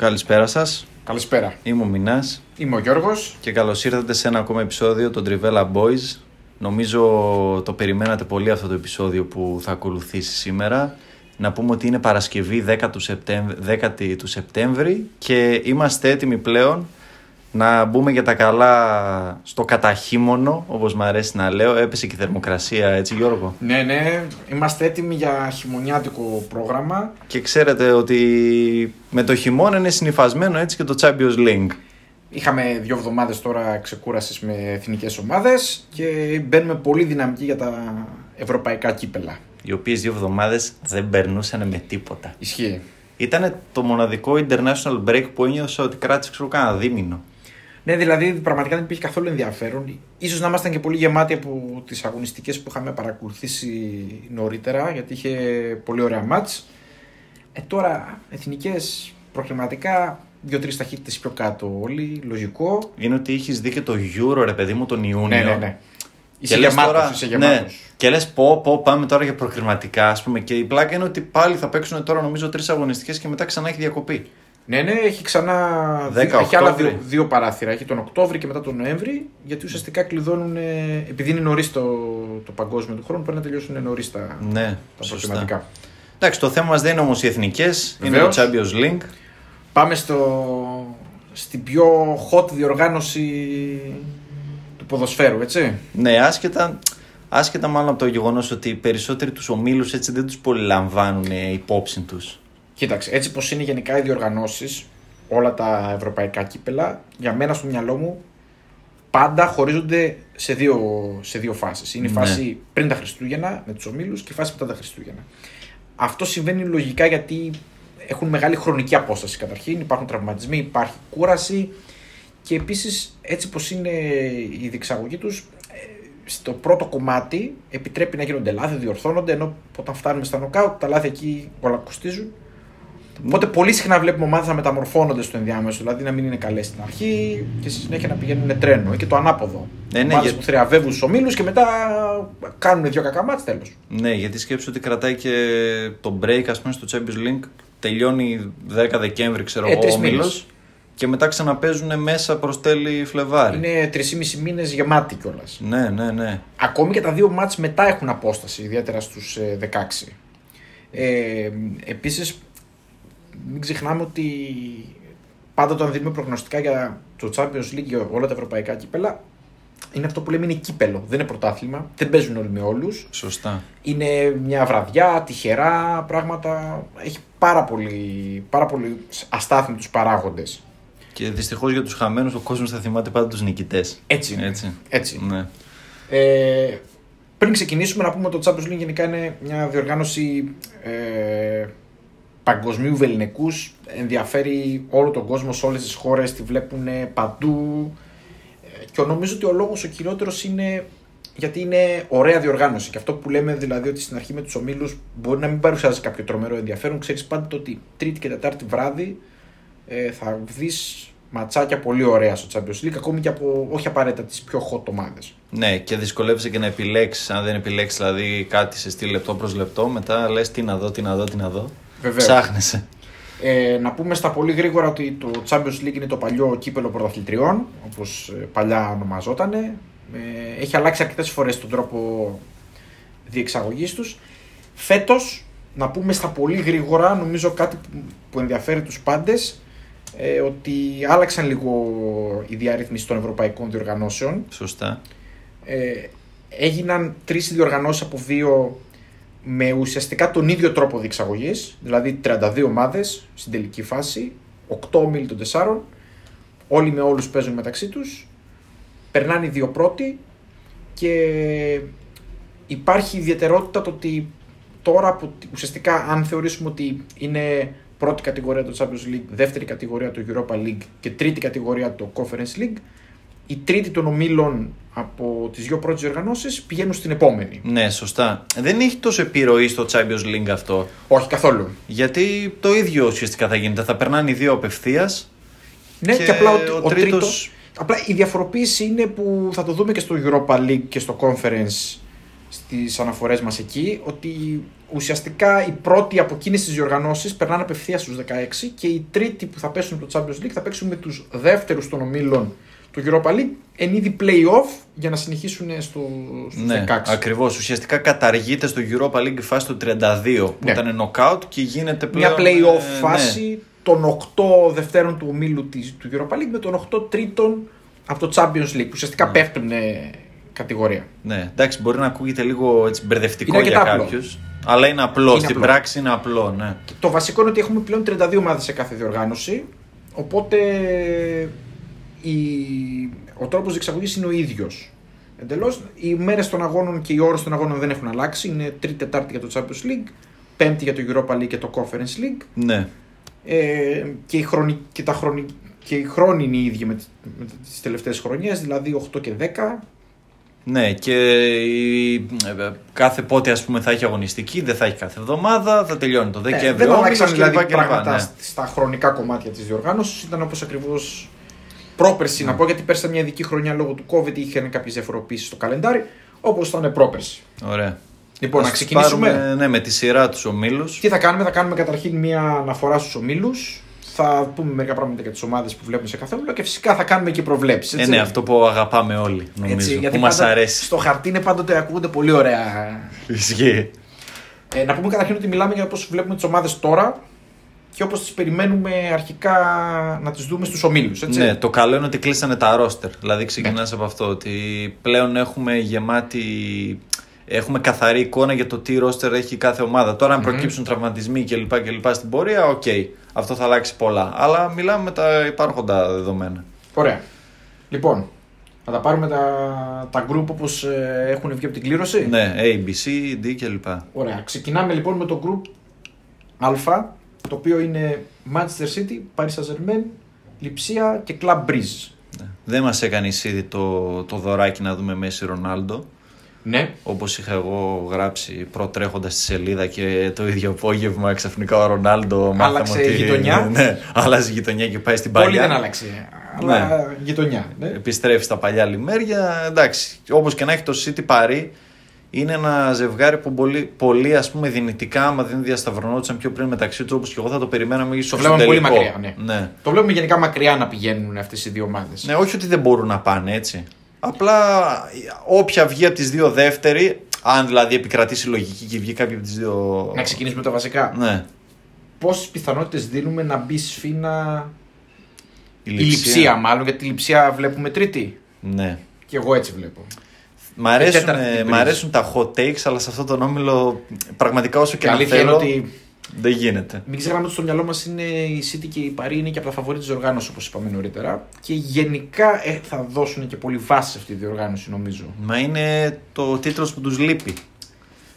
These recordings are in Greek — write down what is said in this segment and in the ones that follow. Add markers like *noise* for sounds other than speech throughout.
Καλησπέρα σας. Καλησπέρα. Είμαι ο Μινάς Είμαι ο Γιώργος. και καλώς ήρθατε σε ένα ακόμα επεισόδιο των Trivella Boys. Νομίζω το περιμένατε πολύ αυτό το επεισόδιο που θα ακολουθήσει σήμερα. Να πούμε ότι είναι Παρασκευή 10 του, Σεπτέμβρη, 10 του Σεπτέμβρη και είμαστε έτοιμοι πλέον να μπούμε για τα καλά στο καταχύμωνο, όπως μου αρέσει να λέω. Έπεσε και η θερμοκρασία, έτσι Γιώργο; Ναι, ναι. Είμαστε έτοιμοι για χειμωνιάτικο πρόγραμμα. Και ξέρετε ότι με το χειμώνα είναι συνυφασμένο έτσι και το Champions League. Είχαμε δύο εβδομάδες τώρα ξεκούρασης με εθνικές ομάδες και μπαίνουμε πολύ δυναμικοί για τα ευρωπαϊκά κύπελα. Οι οποίες δύο εβδομάδες δεν περνούσαν με τίποτα. Ισχύει. Ήταν το μοναδικό international break που ένιωσα ότι κράτησε ξέρω κανένα δίμηνο. Ναι, δηλαδή πραγματικά δεν υπήρχε καθόλου ενδιαφέρον. Ίσως να ήμασταν και πολύ γεμάτοι από τις αγωνιστικές που είχαμε παρακολουθήσει νωρίτερα, γιατί είχε πολύ ωραία μάτς. Ε, τώρα εθνικές προχρηματικά, δύο-τρεις ταχύτητες πιο κάτω όλοι, λογικό. Είναι ότι είχες δει και το Euro, ρε παιδί μου, τον Ιούνιο. Ναι, ναι, ναι. Είσαι Και λες γεμάτος, τώρα, είσαι ναι, γεμάτος. και λες, πω, πω, πάμε τώρα για προκριματικά, ας πούμε. Και η πλάκα είναι ότι πάλι θα παίξουν τώρα, νομίζω, τρεις αγωνιστικές και μετά ξανά έχει διακοπή. Ναι, ναι, έχει ξανά. 10 έχει άλλα Οκτώβρη. δύο, δύο παράθυρα. Έχει τον Οκτώβρη και μετά τον Νοέμβρη. Γιατί ουσιαστικά κλειδώνουν. ε, Επειδή είναι νωρίς το, το παγκόσμιο του χρόνου, πρέπει να τελειώσουν νωρίς τα, Ναι, τα σωστά. προκριματικά. Εντάξει, το θέμα μας δεν είναι όμως οι εθνικές, είναι το Βεβαίως. Champions League. Πάμε στο, στην πιο hot διοργάνωση του ποδοσφαίρου, έτσι. Ναι, άσχετα, άσχετα μάλλον από το γεγονός ότι οι περισσότεροι τους ομίλους έτσι δεν τους πολύ λαμβάνουν υπόψη τους. Κοίταξε, έτσι πως είναι γενικά οι διοργανώσεις, όλα τα ευρωπαϊκά κύπελα, για μένα στο μυαλό μου πάντα χωρίζονται σε δύο, σε δύο φάσεις. Είναι η Ναι. φάση πριν τα Χριστούγεννα με τους ομίλους και η φάση μετά τα Χριστούγεννα. Αυτό συμβαίνει λογικά γιατί έχουν μεγάλη χρονική απόσταση καταρχήν, υπάρχουν τραυματισμοί, υπάρχει κούραση και επίσης έτσι πως είναι η διεξαγωγή τους ε, στο πρώτο κομμάτι επιτρέπει να γίνονται λάθη, διορθώνονται ενώ όταν φτάνουμε στα νοκάουτ τα λάθη εκεί όλα κοστίζουν Οπότε πολύ συχνά βλέπουμε ομάδες να μεταμορφώνονται στο ενδιάμεσο, δηλαδή να μην είναι καλές στην αρχή και στη συνέχεια να πηγαίνουν τρένο. Ή και το ανάποδο. Ναι, ναι, ομάδες για- που θριαβεύουν στους ομίλους και μετά κάνουν δύο κακά μάτς τέλος. Ναι, γιατί σκέψου ότι κρατάει και το break, ας πούμε, στο Champions League. Τελειώνει 10 Δεκέμβρη, ξέρω Ε, εγώ, τρεις ο όμιλος, μήνες. Και μετά ξαναπέζουν μέσα προς τέλη Φλεβάρι. Είναι 3,5 μήνες γεμάτοι κιόλας. Ναι, ναι, ναι. Ακόμη και τα δύο μάτς μετά έχουν απόσταση, ιδιαίτερα στους ε, 16. Ε, επίσης, μην ξεχνάμε ότι πάντα όταν δίνουμε προγνωστικά για το Champions League και όλα τα ευρωπαϊκά κύπελα, είναι αυτό που λέμε είναι κύπελο, δεν είναι πρωτάθλημα, δεν παίζουν όλοι με όλους. Σωστά. Είναι μια βραδιά, τυχερά πράγματα, έχει πάρα πολύ, πάρα πολύ αστάθμιτους παράγοντες. Και δυστυχώς για τους χαμένους ο κόσμος θα θυμάται πάντα τους νικητές. Έτσι είναι. Έτσι. Έτσι. Ναι. Ε, πριν ξεκινήσουμε να πούμε ότι το Champions League γενικά είναι μια διοργάνωση ε, παγκοσμίου βεληνικούς. Ενδιαφέρει όλο τον κόσμο σε όλες τις χώρες, τη βλέπουν παντού. Ε, και νομίζω ότι ο λόγος ο κυριότερος είναι γιατί είναι ωραία διοργάνωση. Και αυτό που λέμε δηλαδή ότι στην αρχή με τους ομίλους μπορεί να μην παρουσιάζει κάποιο τρομερό ενδιαφέρον. Ξέρεις πάντα ότι τρίτη και τετάρτη βράδυ ε, θα δεις ματσάκια πολύ ωραία στο Champions League, ακόμη και από όχι απαραίτητα τις πιο hot ομάδες. ναι, και δυσκολεύεσαι και να επιλέξεις. Αν δεν επιλέξεις δηλαδή κάτι σε στυλ λεπτό προς λεπτό, μετά λες τι να δω, τι να δω, τι να δω. Βεβαίως. Ψάχνεσαι. Ε, να πούμε στα πολύ γρήγορα ότι το Champions League είναι το παλιό κύπελο πρωταθλητριών, όπως ε, παλιά ονομαζόταν. Ε, έχει αλλάξει αρκετές φορές τον τρόπο διεξαγωγής τους. Φέτος, να πούμε στα πολύ γρήγορα, νομίζω κάτι που- που ενδιαφέρει τους πάντες, ε, ότι άλλαξαν λίγο οι διαρρύθμιση των ευρωπαϊκών διοργανώσεων. Σωστά. Ε, έγιναν τρεις διοργανώσεις από δύο με ουσιαστικά τον ίδιο τρόπο διεξαγωγής, δηλαδή 32 ομάδες στην τελική φάση, 8 όμιλοι των 4, όλοι με όλους παίζουν μεταξύ τους, περνάνε οι δύο πρώτοι και υπάρχει ιδιαιτερότητα το ότι τώρα που ουσιαστικά αν θεωρήσουμε ότι είναι πρώτη κατηγορία το Champions League, δεύτερη κατηγορία το Europa League και τρίτη κατηγορία το Conference League, η τρίτη των ομίλων από τις δύο πρώτες διοργανώσεις πηγαίνουν στην επόμενη. Ναι, σωστά. Δεν έχει τόσο επιρροή στο Champions League αυτό. Όχι καθόλου. Γιατί το ίδιο ουσιαστικά θα γίνεται. Θα περνάνε οι δύο απευθείας. Ναι, Και και, απλά ο, ο ο, τρίτος- τρίτος... Απλά η διαφοροποίηση είναι που θα το δούμε και στο Europa League και στο Conference στις αναφορές μας εκεί ότι ουσιαστικά οι πρώτοι από εκείνες τις διοργανώσεις περνάνε απευθείας στους 16 και οι τρίτοι που θα πέσουν το Champions League θα παίξουν με τους δεύτερους των ομίλων του Europa League εν είδη play-off για να συνεχίσουν στο, στους Ναι, 16. ακριβώς. Ουσιαστικά καταργείται στο Europa League η φάση του 32 που Ναι. ήταν knockout και γίνεται Μια πλέον. play-off ε, φάση των 8 δευτέρων του ομίλου της, του Europa League με των 8 τρίτων από το Champions League. που Ουσιαστικά πέφτουν ε, κατηγορία. Ναι. ναι, εντάξει, μπορεί να ακούγεται λίγο έτσι, μπερδευτικό Είναι για αρκετά απλό. κάποιους. Αλλά είναι απλό. Είναι Στην απλό. πράξη είναι απλό, ναι. Το βασικό είναι ότι έχουμε πλέον 32 ομάδες σε κάθε διοργάνωση. Οπότε η... ο τρόπος διεξαγωγής είναι ο ίδιος. Εντελώς, οι μέρες των αγώνων και οι ώρες των αγώνων δεν έχουν αλλάξει. Είναι τρίτη, τετάρτη για το Champions League, πέμπτη για το Europa League και το Conference League. Ναι. Ε, και, οι χρονι... και, τα χρονι... και οι χρόνοι είναι οι ίδιοι με, τις- με τις τελευταίες χρονιές, δηλαδή 8 και 10. Ναι, και η, ε, κάθε πότε ας πούμε θα έχει αγωνιστική, δεν θα έχει κάθε εβδομάδα, θα τελειώνει το Ε, Δεκέμβριο. δεν όμιλος αλλάξαν κλπ, δηλαδή κλπ, πράγματα ναι. στα χρονικά κομμάτια της διοργάνωσης. Ήταν όπως ακριβώς πρόπερση Ναι. να πω, γιατί πέρσι ήταν μια ειδική χρονιά λόγω του COVID, είχαν κάποιες διαφοροποίησεις στο καλεντάρι, όπως ήταν πρόπερση. Ωραία. Λοιπόν, Ας να τους ξεκινήσουμε. πάρουμε, ναι, με τη σειρά τους ομίλους. Τι θα κάνουμε, θα κάνουμε καταρχήν μια αναφορά στους ομίλους. Θα πούμε μερικά πράγματα για τις ομάδες που βλέπουμε σε κάθε όμιλο και φυσικά θα κάνουμε και προβλέψεις. Ε, έτσι. ναι, αυτό που αγαπάμε όλοι, νομίζω. Έτσι, γιατί που μας πάντα αρέσει. Στο χαρτί είναι πάντοτε ακούγονται πολύ ωραία Ισχύει. Ε, να πούμε καταρχήν ότι μιλάμε για πώς βλέπουμε τις ομάδες τώρα και όπως τις περιμένουμε αρχικά να τις δούμε στους ομίλους. Έτσι. Ναι, το καλό είναι ότι κλείσανε τα ρόστερ. Δηλαδή ξεκινάς Ναι. από αυτό ότι πλέον έχουμε γεμάτη. Έχουμε καθαρή εικόνα για το τι ρόστερ έχει κάθε ομάδα. Τώρα, αν Μμμ. προκύψουν τραυματισμοί κλπ. κλπ στην πορεία, οκ. Αυτό θα αλλάξει πολλά. Αλλά μιλάμε με τα υπάρχοντα δεδομένα. Ωραία. Λοιπόν, θα τα πάρουμε τα, τα group όπως ε, έχουν βγει από την κλήρωση; Ναι, A, B, C, D κλπ. Ωραία. Ξεκινάμε λοιπόν με το group Α, το οποίο είναι Manchester City, Paris Saint-Germain, Λιψία και Club Breeze. Ναι. Δεν μας έκανε ήδη το, το δωράκι να δούμε Μέση Ρονάλντο. Ναι. Όπως είχα εγώ γράψει προτρέχοντας στη σελίδα και το ίδιο απόγευμα ξαφνικά ο Ρονάλντο Άλλαξε γειτονιά; Ναι, άλλαζε γειτονιά και πάει στην Πολύ παλιά. δεν άλλαξε. Αλλά γειτονιά. Ναι. Επιστρέφει στα παλιά λιμέρια. Εντάξει, όπως και να έχει το City Παρί, είναι ένα ζευγάρι που πολύ, πολύ ας πούμε δυνητικά, άμα δεν διασταυρωνόντουσαν πιο πριν μεταξύ τους, όπως και εγώ θα το περιμέναμε ίσως Το στο βλέπαμε πολύ τελικό. μακριά, ναι. Το βλέπουμε γενικά μακριά να πηγαίνουν αυτές οι δύο ομάδες. Ναι, όχι ότι δεν μπορούν να πάνε έτσι. Απλά όποια βγει από τις δύο δεύτερη, αν δηλαδή επικρατήσει η λογική και βγει κάποια από τις δύο. Να ξεκινήσουμε τα βασικά. Ναι. Πόσες πιθανότητες δίνουμε να μπει σφίνα Η η λειψία, μάλλον, γιατί τη λειψία βλέπουμε τρίτη. Ναι. Και εγώ έτσι βλέπω. Μ' αρέσουν, τέταρτη την μ' πρίζα. αρέσουν τα hot takes, αλλά σε αυτό τον όμιλο πραγματικά όσο και η να αλήθεια θέλω, είναι ότι δεν γίνεται. μην ξεχνάμε ότι στο μυαλό μας είναι η City και η Παρή είναι και από τα φαβόρη της διοργάνωση, όπως είπαμε νωρίτερα. Και γενικά ε, θα δώσουν και πολύ βάση σε αυτή τη διοργάνωση, νομίζω. Μα είναι το τίτλος που τους λείπει.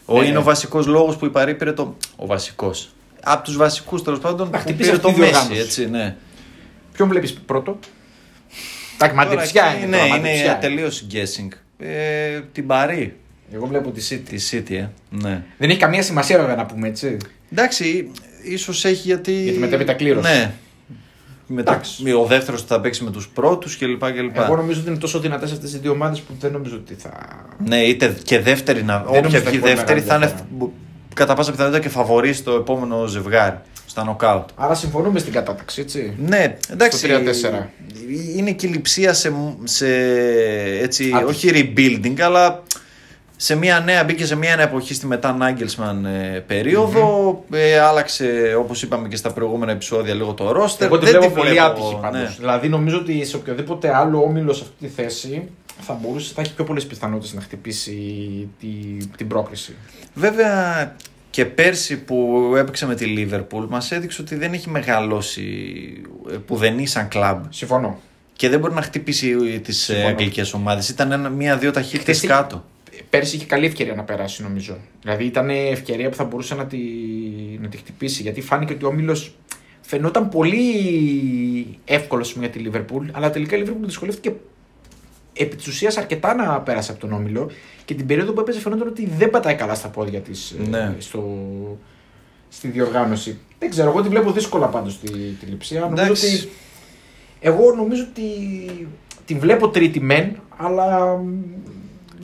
Ο, Ναι. είναι ο βασικός λόγος που η Παρή πήρε το. Ο βασικός. Από τους βασικούς τέλος πάντων Να που χτυπήσει πήρε αυτή το τη Μέση. διοργάνωση. Έτσι, ναι. Ποιον βλέπεις πρώτο; Εντάξει, Τώρα μαντεψιά εκεί, είναι. Ναι, τώρα, είναι μαντεψιά. τελείως guessing. Ε, την Παρή. Εγώ βλέπω τη City. Τη City, ε. Ναι. Δεν έχει καμία σημασία βέβαια να πούμε έτσι. Εντάξει, ίσως έχει γιατί. Γιατί μετέπειτα κλήρωση. Ναι. Μετά, Εντάξει. ο δεύτερος θα παίξει με τους πρώτους κλπ. κλπ. Εγώ νομίζω ότι είναι τόσο δυνατές αυτές οι δύο ομάδες που δεν νομίζω ότι θα. Ναι, είτε και δεύτερη να. νομίζω Όποια θα βγει έχει πολύ δεύτερη θα μεγάλη είναι κατά πάσα πιθανότητα και φαβορή στο επόμενο ζευγάρι. Στα νοκάουτ. Άρα συμφωνούμε στην κατάταξη, έτσι. Ναι, εντάξει. Στο 3-4. Είναι και η λειψία σε, σε έτσι, Άτυχη. όχι rebuilding, αλλά σε μια νέα, μπήκε σε μια νέα εποχή στη μετά Νάγκελσμαν ε, περιοδο Ε, άλλαξε, όπως είπαμε και στα προηγούμενα επεισόδια, λίγο το ρόστερ. Εγώ τη Δεν βλέπω πολύ βλέπω, άτυχη πάντως. ναι. Δηλαδή νομίζω ότι σε οποιοδήποτε άλλο όμιλο σε αυτή τη θέση θα μπορούσε, θα έχει πιο πολλές πιθανότητες να χτυπήσει τη, την πρόκριση. Βέβαια και πέρσι που έπαιξε με τη Λίβερπουλ μας έδειξε ότι δεν έχει μεγαλώσει ε, που δεν είναι σαν κλαμπ Συμφωνώ. και δεν μπορεί να χτυπήσει τις ε, Συμφωνώ. αγγλικές ομάδες. Ήταν ένα- μία-δύο ταχύτητες Χθες κάτω. Πέρσι είχε καλή ευκαιρία να περάσει νομίζω. Δηλαδή ήταν ευκαιρία που θα μπορούσε να τη, να τη χτυπήσει γιατί φάνηκε ότι ο όμιλος φαινόταν πολύ εύκολος για τη Λίβερπουλ, αλλά τελικά η Λίβερπουλ δυσκολεύτηκε επί της ουσίας αρκετά να πέρασε από τον όμιλο και την περίοδο που έπαιζε φαινόταν ότι δεν πατάει καλά στα πόδια της Ναι. στο, στη διοργάνωση. Δεν ξέρω, εγώ τη βλέπω δύσκολα πάντως τη, τη λειψία. Νομίζω Εντάξει. ότι, εγώ νομίζω ότι την βλέπω τρίτη μεν, αλλά μ,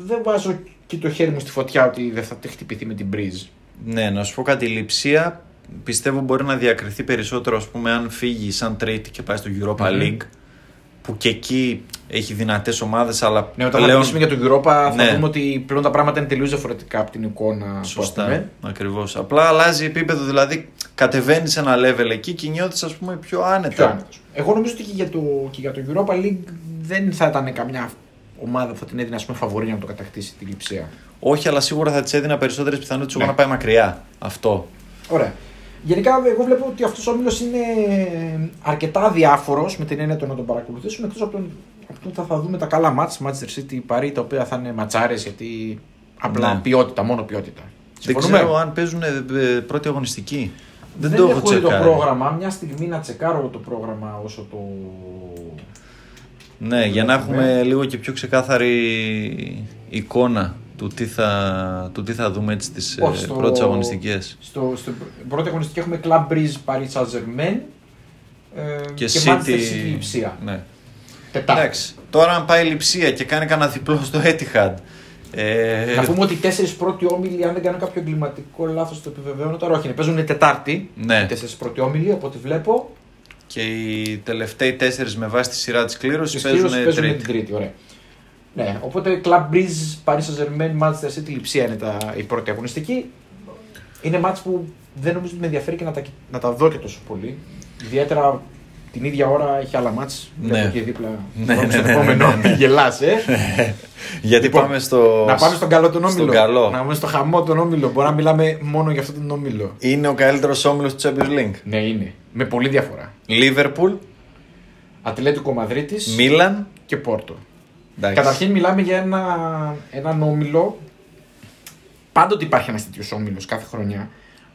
δεν βάζω και το χέρι μου στη φωτιά ότι δεν θα χτυπηθεί με την Breeze. Ναι, να σου πω κάτι. Η λειψία πιστεύω μπορεί να διακριθεί περισσότερο ας πούμε, αν φύγει σαν τρίτη και πάει στο Europa League. Που και εκεί έχει δυνατές ομάδες, αλλά Ναι, όταν θα μιλήσουμε για το Europa θα Ναι. δούμε ότι πλέον τα πράγματα είναι τελείως διαφορετικά από την εικόνα που Σωστά. έχουμε. Ακριβώς. Απλά αλλάζει επίπεδο, δηλαδή κατεβαίνεις ένα level εκεί και νιώθεις, ας πούμε, πιο άνετα. Πιο άνετος. Εγώ νομίζω ότι και για, το, και για το Europa League δεν θα ήταν καμιά ομάδα που θα την έδινε ας πούμε, φαβορή να το κατακτήσει τη λειψία. Όχι, αλλά σίγουρα θα της έδινα περισσότερες πιθανότητες Ναι. να πάει μακριά. Αυτό. Ωραία. Γενικά, εγώ βλέπω ότι αυτός ο όμιλο είναι αρκετά διάφορος με την έννοια του να τον παρακολουθήσουμε. Εκτός από τον από το ότι θα δούμε τα καλά μάτς, Manchester City, Paris, τα οποία θα είναι ματσάρες γιατί απλά Ναι. ποιότητα, μόνο ποιότητα. Δεν ξέρω αν παίζουν ε, πρώτη αγωνιστική. Δεν, το έχω έχω δει το τσεκάρει. πρόγραμμα. Μια στιγμή να τσεκάρω το πρόγραμμα όσο το. Ναι, για να βλέπουμε. έχουμε λίγο και πιο ξεκάθαρη εικόνα του τι θα, του τι θα δούμε έτσι στις Όχι, ε, στο- πρώτες αγωνιστικές. Στο, στο πρώτη αγωνιστική έχουμε Club Breeze Paris Saint-Germain ε, Και, και, City... Manchester City Λιψία. Ναι. Τετάρτη. Εντάξει, τώρα αν πάει η λειψία και κάνει κανένα διπλό στο Etihad. Ε, Να πούμε ότι οι τέσσερις πρώτοι όμιλοι, αν δεν κάνω κάποιο εγκληματικό λάθος, το επιβεβαιώνω τώρα. Όχι, είναι, παίζουν Τετάρτη. Ναι. Οι τέσσερις πρώτοι όμιλοι, από ό,τι βλέπω. Και οι τελευταίοι τέσσερις με βάση τη σειρά της κλήρωσης Στις κλήρωσες παίζουν παίζουν τρίτη. την Τρίτη. Ωραία. Ναι, οπότε Club Breeze, Paris Saint-Germain, Manchester City, Λιψία είναι τα, η πρώτη αγωνιστική. Είναι μάτς που δεν νομίζω ότι με ενδιαφέρει και να τα, να τα δω και τόσο πολύ. Ιδιαίτερα την ίδια ώρα έχει άλλα μάτς. Ναι. Βλέπω εκεί δίπλα. Ναι, Πάμε ναι, στο ναι, επόμενο. ναι, ναι. *laughs* Γελάς, ε. *laughs* Γιατί Λοιπόν, πάμε στο... Να πάμε στον καλό τον όμιλο. στον καλό. Να πάμε στο χαμό τον όμιλο. Μπορεί να μιλάμε μόνο για αυτόν τον όμιλο. Είναι ο καλύτερος όμιλος του Champions League. Ναι, είναι. Με πολύ διαφορά. Liverpool, Ατλέτικο Μαδρίτης Μίλαν. και Πόρτο. Εντάξει. Καταρχήν μιλάμε για ένα, έναν όμιλο. Πάντοτε υπάρχει ένας τέτοιος όμιλος κάθε χρονιά.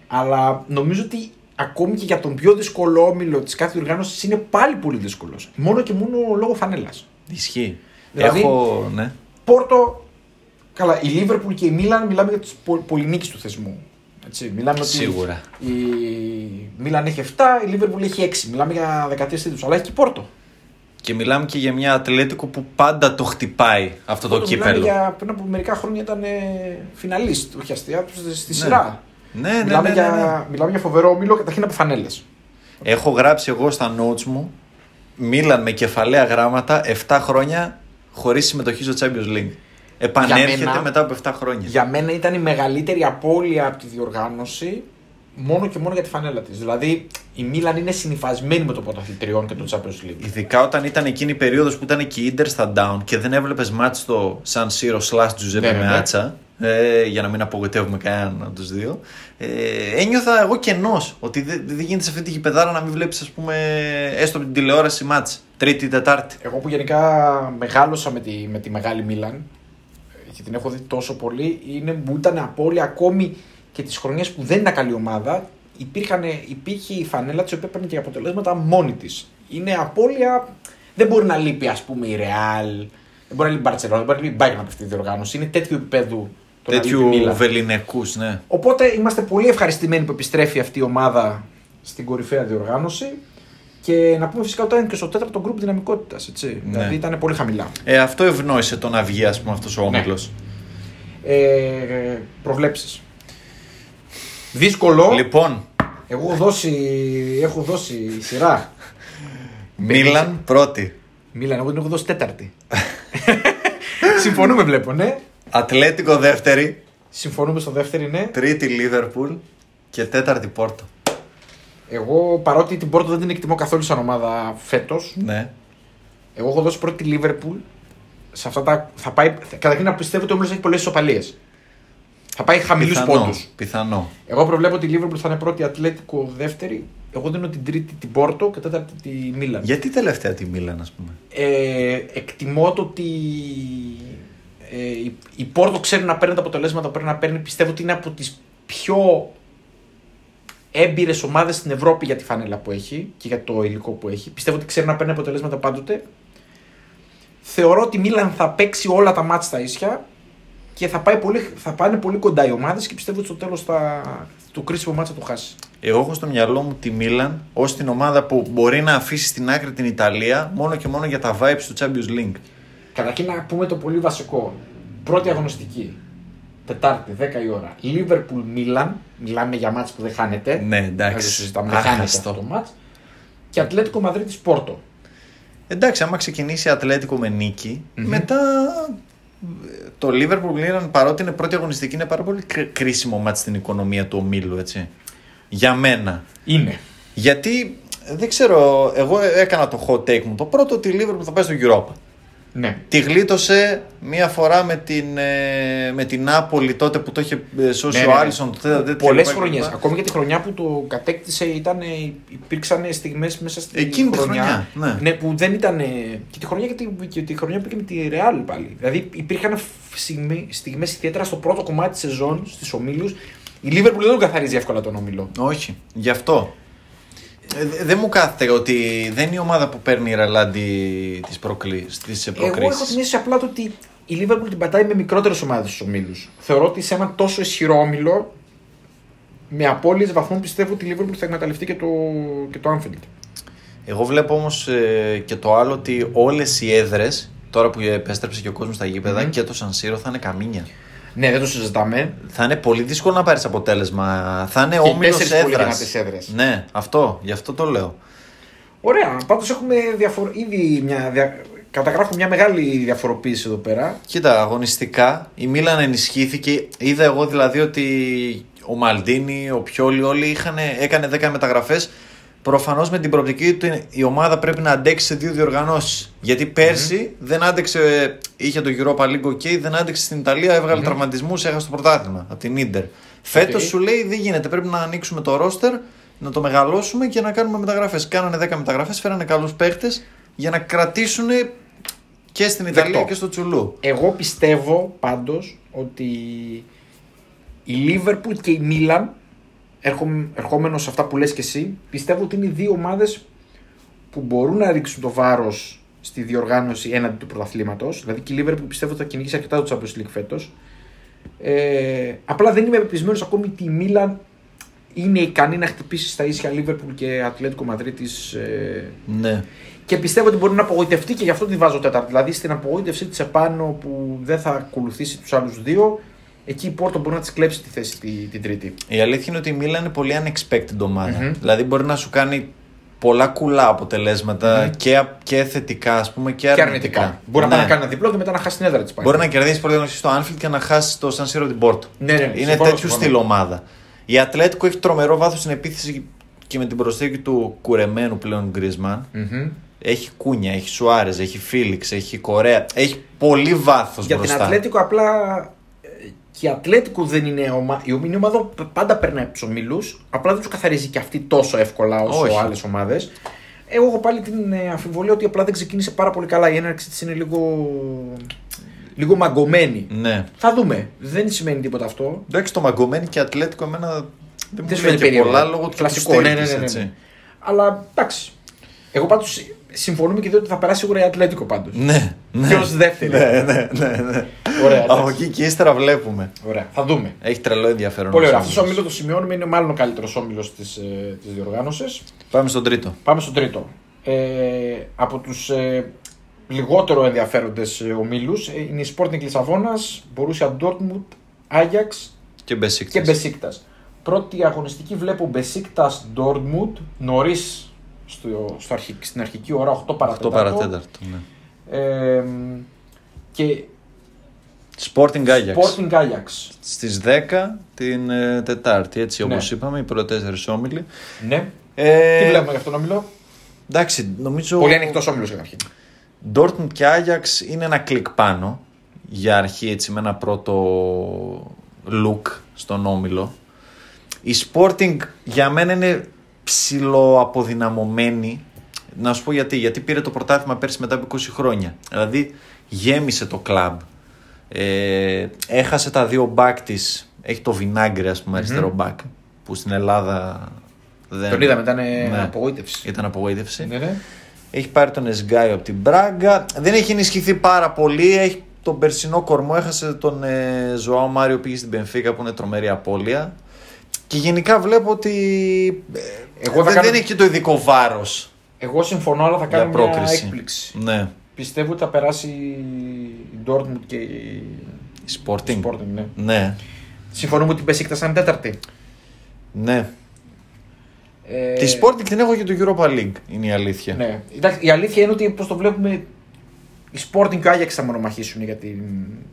Αλλά νομίζω ότι ακόμη και για τον πιο δύσκολο όμιλο της κάθε διοργάνωσης είναι πάλι πολύ δύσκολος. Μόνο και μόνο λόγω φανέλας. Ισχύει. Δηλαδή- Έχω... Ναι. Πόρτο. Καλά, η Λίβερπουλ και η Μίλαν μιλάμε για τις πολυνίκες του θεσμού. Έτσι, μιλάμε ότι Σίγουρα. Η Μίλαν έχει 7, η Λίβερπουλ έχει 6. Μιλάμε για δεκαετίε τίτλους. Αλλά έχει και Πόρτο. Και μιλάμε και για μια Ατλέτικο που πάντα το χτυπάει αυτό το Πόρτο μιλάμε κύπελο. Για, πριν από μερικά χρόνια ήταν ε, φιναλίστ, όχι αστεία, στη Ναι. σειρά. Ναι, ναι, μιλάμε, ναι, ναι, ναι. Για, μιλάμε για φοβερό όμιλο καταρχήν από φανέλες. Έχω γράψει εγώ στα notes μου Μίλαν με κεφαλαία γράμματα 7 χρόνια χωρίς συμμετοχή στο Champions League. Επανέρχεται μένα- μετά από 7 χρόνια. Για μένα ήταν η μεγαλύτερη απώλεια από τη διοργάνωση μόνο και μόνο για τη φανέλα της. Δηλαδή η Μίλαν είναι συνυφασμένη με το πρωταθλητριών και το Champions League. Ειδικά όταν ήταν εκείνη η περίοδος που ήταν και η Ιντερ στα down και δεν έβλεπες μάτς στο San Siro slash Giuseppe Ναι, ναι, ναι. Meazza, ε, για να μην απογοητεύουμε κανέναν από τους δύο. Ε, ένιωθα εγώ κενός ότι δεν, δεν γίνεται σε αυτή τη γηπεδάρα να μην βλέπεις, ας πούμε, έστω από την τηλεόραση μάτς. Τρίτη, Τετάρτη. Εγώ που γενικά μεγάλωσα με τη, με τη μεγάλη Μίλαν και την έχω δει τόσο πολύ, είναι, μου ήταν απώλεια ακόμη και τις χρονιές που δεν ήταν καλή ομάδα. Υπήρχαν, υπήρχε η φανέλα της οποία παίρνει και αποτελέσματα μόνη της. Είναι απώλεια. Δεν μπορεί να λείπει, ας πούμε, η Ρεάλ, δεν μπορεί να λείπει η Μπαρσελόνα, δεν μπορεί να λείπει η Bayern από αυτή τη διοργάνωση. Είναι τέτοιου επίπεδου το να λείπει η Τέτοιου Μίλαν. βεληνικού, ναι. Οπότε είμαστε πολύ ευχαριστημένοι που επιστρέφει αυτή η ομάδα στην κορυφαία διοργάνωση. Και να πούμε φυσικά ότι ήταν και στο τέταρτο γκρουπ δυναμικότητας. Ναι. Δηλαδή ήταν πολύ χαμηλά. Ε, αυτό ευνόησε το να βγει, ας πούμε, αυτός ο Ναι. όμιλος. Ε, Προβλέψεις. Δύσκολο. Λοιπόν, Εγώ έχω δώσει, έχω δώσει σειρά. Μίλαν πρώτη. Μίλαν, εγώ την έχω δώσει τέταρτη. *laughs* Συμφωνούμε, βλέπω, ναι. Ατλέτικο δεύτερη. Συμφωνούμε στο δεύτερο, ναι. Τρίτη Λίβερπουλ και τέταρτη Πόρτο. Εγώ παρότι την Πόρτο δεν την εκτιμώ καθόλου σαν ομάδα φέτος, Ναι. εγώ έχω δώσει πρώτη Λίβερπουλ. Σε αυτά τα. Θα πάει, καταρχήν να πιστεύω ότι ο Όμιλο έχει πολλές ισοπαλίες. Θα πάει χαμηλούς Πιθανό. πόντους. Πιθανό. Εγώ προβλέπω ότι η Λίβερπουλ θα είναι πρώτη, Ατλέτικο δεύτερη. Εγώ δίνω την τρίτη την Πόρτο και τέταρτη τη Μίλαν. Γιατί τελευταία τη Μίλαν, ας πούμε; Ε, εκτιμώ το ότι ε, η, η Πόρτο ξέρει να παίρνει τα αποτελέσματα που πρέπει να παίρνει. Πιστεύω ότι είναι από τις πιο έμπειρες ομάδες στην Ευρώπη για τη φανέλα που έχει και για το υλικό που έχει. Πιστεύω ότι ξέρει να παίρνει αποτελέσματα πάντοτε. Θεωρώ ότι η Μίλαν θα παίξει όλα τα μάτια στα ίσια και θα, πάει πολύ, θα πάνε πολύ κοντά οι ομάδες και πιστεύω ότι στο τέλος θα, το κρίσιμο μάτσα θα το χάσει. Εγώ έχω στο μυαλό μου τη Μίλαν ως την ομάδα που μπορεί να αφήσει στην άκρη την Ιταλία μόνο και μόνο για τα vibes του Champions League. Καταρχήν να πούμε το πολύ βασικό. Πρώτη αγωνιστική. Τετάρτη, 10 η ώρα. Λίβερπουλ Μίλαν. Μιλάμε για μάτς που δεν χάνεται. Ναι, Δεν το εντάξει. συζητάμε, δεν χάνεται Άχαστο. αυτό το μάτς. Και Ατλέτικο Μαδρίτη Πόρτο. Εντάξει, άμα ξεκινήσει Ατλέτικο με νικη μετά το Liverpool Milan παρότι είναι πρώτη αγωνιστική είναι πάρα πολύ κρι- κρίσιμο μάτι στην οικονομία του ομίλου, έτσι. Για μένα. Είναι. Γιατί δεν ξέρω, εγώ έκανα το hot take μου. Το πρώτο ότι η Liverpool θα πάει στο Europa. Ναι. Τη γλίτωσε μία φορά με την, ε, με την Νάπολη τότε που το είχε ε, σώσει Ναι, ο ναι, ναι. Άλισον. το τέταρτο και Πολλές λοιπά και χρονιές. λοιπά. Ακόμη και τη χρονιά που το κατέκτησε, ήταν, υπήρξαν στιγμές μέσα στην Εκείνη τη χρονιά, ναι. που δεν ήταν. Και τη χρονιά, και τη, και τη χρονιά που είχε με τη Ρεάλ πάλι. Δηλαδή υπήρχαν στιγμές ιδιαίτερα στο πρώτο κομμάτι της σεζόν, στις ομίλους. Η Λίβερπουλ δεν τον καθαρίζει εύκολα τον όμιλο. Όχι, γι' αυτό. Ε, δε- δεν μου κάθεται ότι δεν είναι η ομάδα που παίρνει η Ραλάντι τις, προκλή, τις Εγώ έχω προκρίσεις. την αίσθηση απλά το ότι η Λίβερπουλ την πατάει με μικρότερες ομάδες στους ομίλους. Θεωρώ ότι σε έναν τόσο ισχυρό όμιλο, με απώλειες βαθμών πιστεύω ότι η Λίβερπουλ θα εκμεταλλευτεί και το, και το Anfield. Εγώ βλέπω όμως ε, και το άλλο ότι όλες οι έδρες, τώρα που επέστρεψε και ο κόσμος στα γηπεδα Μμμ. και το Σανσίρο θα είναι καμίνια. Ναι, δεν το συζητάμε. Θα είναι πολύ δύσκολο να πάρεις αποτέλεσμα. Θα είναι Και οι όμιλος τέσσερις πολύ έδρας. δυνατές έδρες. Ναι, αυτό, γι' αυτό το λέω. Ωραία. Πάντως έχουμε διαφορ... ήδη μια. Δια... Καταγράφουμε μια μεγάλη διαφοροποίηση εδώ πέρα. Κοίτα, αγωνιστικά η Μίλαν ενισχύθηκε. Είδα εγώ δηλαδή ότι ο Μαλντίνη, ο Πιόλι, όλοι είχαν, έκανε 10 μεταγραφές. Προφανώς με την προοπτική του η ομάδα πρέπει να αντέξει σε δύο διοργανώσεις. Γιατί πέρσι δεν άντεξε, είχε το Europa League OK, δεν άντεξε στην Ιταλία, έβγαλε Μμμ. τραυματισμούς, έχασε το πρωτάθλημα από την Ίντερ. Φέτος Οκ. σου λέει δεν γίνεται, πρέπει να ανοίξουμε το ρόστερ, να το μεγαλώσουμε και να κάνουμε μεταγραφές. Κάνανε 10 μεταγραφές, φέρανε καλούς παίχτες για να κρατήσουν και στην Ιταλία Δεκτό. και στο Τσουλού. Εγώ πιστεύω πάντως ότι η Λίβερπουλ και η Μίλαν, ερχόμενος σε αυτά που λες και εσύ, πιστεύω ότι είναι οι δύο ομάδες που μπορούν να ρίξουν το βάρος στη διοργάνωση έναντι του πρωταθλήματος. Δηλαδή και η Λίβερπουλ πιστεύω ότι θα κυνηγήσει αρκετά το Champions League φέτος. Ε, απλά δεν είμαι πεπισμένος ακόμη ότι η Μίλαν είναι ικανή να χτυπήσει στα ίσια Λίβερπουλ και Ατλέτικο Μαδρίτη. Ε, Ναι. και πιστεύω ότι μπορεί να απογοητευτεί και γι' αυτό τη βάζω τέταρτη. Δηλαδή στην απογοήτευσή της επάνω που δεν θα ακολουθήσει τους άλλους δύο, εκεί η Πόρτο μπορεί να της κλέψει τη θέση τη, την τρίτη. Η αλήθεια είναι ότι η Μίλαν είναι πολύ unexpected ομάδα. Μμμ. Δηλαδή μπορεί να σου κάνει πολλά κουλά αποτελέσματα Μμμ. και, α- και θετικά ας πούμε και Και αρνητικά. αρνητικά. Μπορεί να Ναι. πάει να κάνει ένα διπλό και μετά να χάσει την έδρα της πάλι. Μπορεί να κερδίσει πρώτη αγωνιστική στο Anfield και να χάσει το San Siro την Πόρτο. Ναι, ναι, είναι συμφωνώ, τέτοιου συμφωνώ. στυλ ομάδα. Η Ατλέτικο έχει τρομερό βάθος στην επίθεση και με την προσθήκη του κουρεμένου πλέον Γκρισμάν. Μμμ. Έχει Κούνια, έχει Σουάρες, έχει Φίλιξ, έχει Κορέα. Έχει πολύ βάθος Για μπροστά. την Ατλέτικο απλά. Ε, Και η Ατλέτικο δεν είναι ομάδα. Η είναι ομάδα που πάντα περνάει από τους ομίλου. Απλά δεν τους καθαρίζει και αυτή τόσο εύκολα όσο Όχι. άλλες ομάδες. Εγώ έχω πάλι την ε, αμφιβολία ότι απλά δεν ξεκίνησε πάρα πολύ καλά. Η έναρξη της είναι λίγο. λίγο μαγκωμένη. Ναι. Θα δούμε. Δεν σημαίνει τίποτα αυτό. Εντάξει, το Μαγκομένη και Ατλέτικο εμένα δεν μου Δεν λέει σου φαίνεται και περίεργο. πολλά λόγω του Κλασικό, του ναι, ναι, στήρικης, ναι, ναι, έτσι. ναι. Αλλά εντάξει. Εγώ πάντως συμφωνούμε και δύο ότι θα περάσει σίγουρα η Ατλέτικο πάντως. Ναι, ναι. Και ως δεύτερη. Ναι, ναι, ναι, ναι. Ωραία, εντάξει. Από εκεί και ύστερα βλέπουμε. Ωραία, θα δούμε. Έχει τρελό ενδιαφέρον. Πολύ ωραία. ο Αυτός ο όμιλος. όμιλο το σημειώνουμε είναι μάλλον ο καλύτερος όμιλο της της διοργάνωσης. Πάμε στον τρίτο. Πάμε στον τρίτο. Ε, από τους ε, λιγότερο ενδιαφέροντες ε, ομίλους ε, είναι η Sporting Λισαβόνας, Borussia Dortmund, Ajax Και Μπεσίκτας. και Μπεσίκτα. Πρώτη αγωνιστική βλέπω Μπεσίκτα Dortmund νωρίς στο, στο αρχι- στην αρχική ώρα 8 8 παρά τέταρτο. παρά τέταρτο. Ναι. Ε, και Sporting Ajax. Sporting Ajax. Στις 10 την ε, Τετάρτη, έτσι Ναι. όπως είπαμε, οι πρώτες τέσσερις όμιλοι. Ναι. Ε, Τι βλέπουμε για αυτόν τον όμιλο; Εντάξει, νομίζω... Πολύ ανοιχτός όμιλος καταρχήν. Dortmund και Ajax είναι ένα κλικ πάνω για αρχή έτσι με ένα πρώτο look στον όμιλο. Η Sporting για μένα είναι ψηλοαποδυναμωμένη. Να σου πω γιατί. Γιατί πήρε το πρωτάθλημα πέρσι μετά από 20 χρόνια. Δηλαδή γέμισε το κλαμπ. Ε, έχασε τα δύο μπακ της. Έχει το Βινάγκρε, ας πούμε, αριστερό μπακ. Που στην Ελλάδα δεν. Τον είδαμε, ήταν Ναι. απογοήτευση. Ήταν απογοήτευση. Ναι, ναι. Έχει πάρει τον Εσγκάιο από την Μπράγκα. Δεν έχει ενισχυθεί πάρα πολύ. Έχει τον περσινό κορμό. Έχασε τον ε, Ζωάο Μάριο πήγε στην Πενφύκα που είναι τρομερή απώλεια. Και γενικά βλέπω ότι ε, Εγώ θα δεν, κάνω- δεν έχει και το ειδικό βάρος. Εγώ συμφωνώ, αλλά θα κάνω Για μια πρόκριση. έκπληξη. Ναι. Πιστεύω ότι θα περάσει η Dortmund και η, Η Sporting. Sporting, ναι. Ναι, Συμφωνούμε ότι η Μπεσίκτα σαν τέταρτη. ναι. Ε, Τη Sporting την έχω και το Europa League, είναι η αλήθεια. Ναι. Εντάξει, η αλήθεια είναι ότι όπω το βλέπουμε, η Sporting και ο Άγιαξ θα μονομαχήσουν για την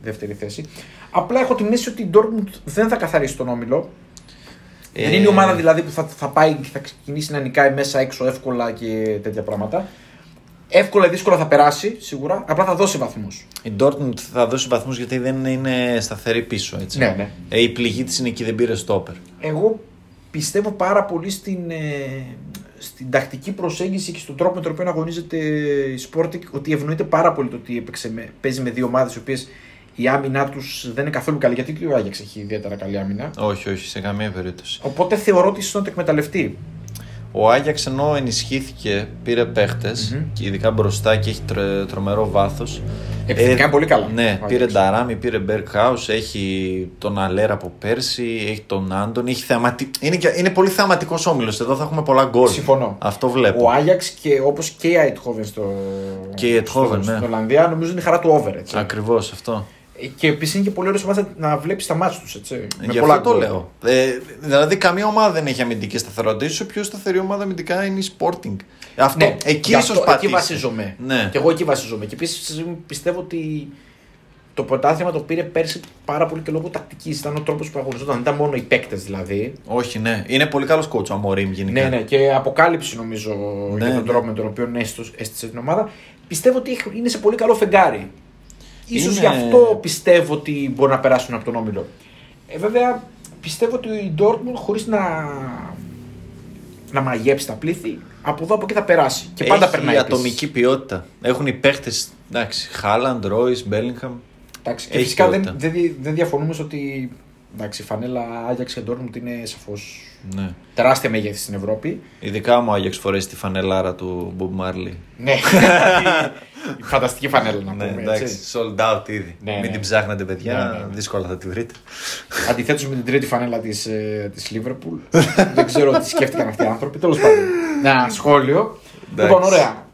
δεύτερη θέση. Απλά έχω την αίσθηση ότι η Dortmund δεν θα καθαρίσει τον όμιλο. Ε, Δεν είναι η ομάδα δηλαδή που θα, θα πάει και θα ξεκινήσει να νικάει μέσα έξω εύκολα και τέτοια πράγματα. Εύκολα ή δύσκολα θα περάσει σίγουρα, απλά θα δώσει βαθμούς. Η Dortmund θα δώσει βαθμούς γιατί δεν είναι σταθερή πίσω. Έτσι. Ναι, ναι. Ε, η πληγή της είναι εκεί, δεν πήρε στόπερ. Εγώ πιστεύω πάρα πολύ στην, ε, στην τακτική προσέγγιση και στον τρόπο με τον οποίο αγωνίζεται η Sporting ότι ευνοείται πάρα πολύ το ότι έπαιξε με, παίζει με δύο ομάδες οι οποίες η άμυνά τους δεν είναι καθόλου καλή. Γιατί και ο Άγιαξ έχει ιδιαίτερα καλή άμυνα; Όχι, όχι, σε καμία περίπτωση. Οπότε θεωρώ ότι ίσως να το εκμεταλλευτεί. Ο Άγιαξ ενώ ενισχύθηκε, πήρε παίχτες, και ειδικά μπροστά και έχει τρο- τρομερό βάθος. Επιθετικά είναι πολύ καλά. Ναι, ο πήρε Άγιαξ. Νταράμι, πήρε Μπέρκχάους, έχει τον Αλέρα από πέρσι, έχει τον Άντων. Έχει θεαματι... είναι, και- είναι πολύ θεαματικός όμιλος. Εδώ θα έχουμε πολλά γκολ. Συμφωνώ. Αυτό βλέπω. Ο Άγιαξ και όπως και η Αιτχόβεν στο. Και η Eindhoven, στο- ναι. Στην Ολλανδία νομίζω είναι η χαρά του over. Έτσι. Ακριβώς αυτό. Και επίσης είναι και πολύ ωραίο ομάδα να βλέπεις τα μάτια τους. Έτσι. Γι' αυτό το λέω. Ε, δηλαδή, καμία ομάδα δεν έχει αμυντική σταθερότητα. σω η πιο σταθερή ομάδα αμυντικά είναι η Sporting. Αυτό. Ναι, εκεί γι' ίσως αυτό- πατήσεις. Εκεί βασίζομαι. Ναι. Και εγώ εκεί βασίζομαι. Και επίσης πιστεύω ότι το πρωτάθλημα το πήρε πέρσι πάρα πολύ και λόγω τακτικής. Ήταν ο τρόπος που αγωνιζόταν. Δεν ήταν μόνο οι παίκτες δηλαδή. Όχι, ναι. Είναι πολύ καλός κότσο ο Αμορίμ γενικά. Ναι, ναι. Και αποκάλυψη νομίζω Ναι, για τον ναι. τρόπο με τον οποίο έστω- έστησε την ομάδα. Πιστεύω ότι έχει- είναι σε πολύ καλό φεγγάρι. Ίσως Είναι- γι' αυτό πιστεύω ότι μπορεί να περάσουν από τον Όμιλο. Ε, βέβαια, πιστεύω ότι η Dortmund χωρίς να, να μαγέψει τα πλήθη, από εδώ από εκεί θα περάσει. Και πάντα έχει περνάει. της. ατομική ποιότητα. Έχουν οι παίχτε. Εντάξει, Χάλαντ, Ρόι, Μπέλιγχαμ. Εντάξει, και Έχει φυσικά δεν, ποιότητα. δεν, δι- δεν διαφωνούμε στο ότι εντάξει, η φανέλα Άγιαξ και Dortmund είναι σαφώς Ναι. τεράστια μέγεθη στην Ευρώπη. Ειδικά μου Άγιαξ φορέσει τη φανελάρα του Μπομπ Μάρλι. ναι, *laughs* η φανταστική φανέλα να Ναι, πούμε. εντάξει, έτσι. sold out ήδη. Ναι, Μην ναι. την ψάχνετε, παιδιά. Ναι, ναι, ναι. Δύσκολα θα τη βρείτε. Αντιθέτως με την τρίτη φανέλα της της Liverpool. *laughs* δεν ξέρω τι σκέφτηκαν αυτοί οι άνθρωποι. Τέλος πάντων. Ένα σχόλιο. Εντάξει. Λοιπόν, ωραία.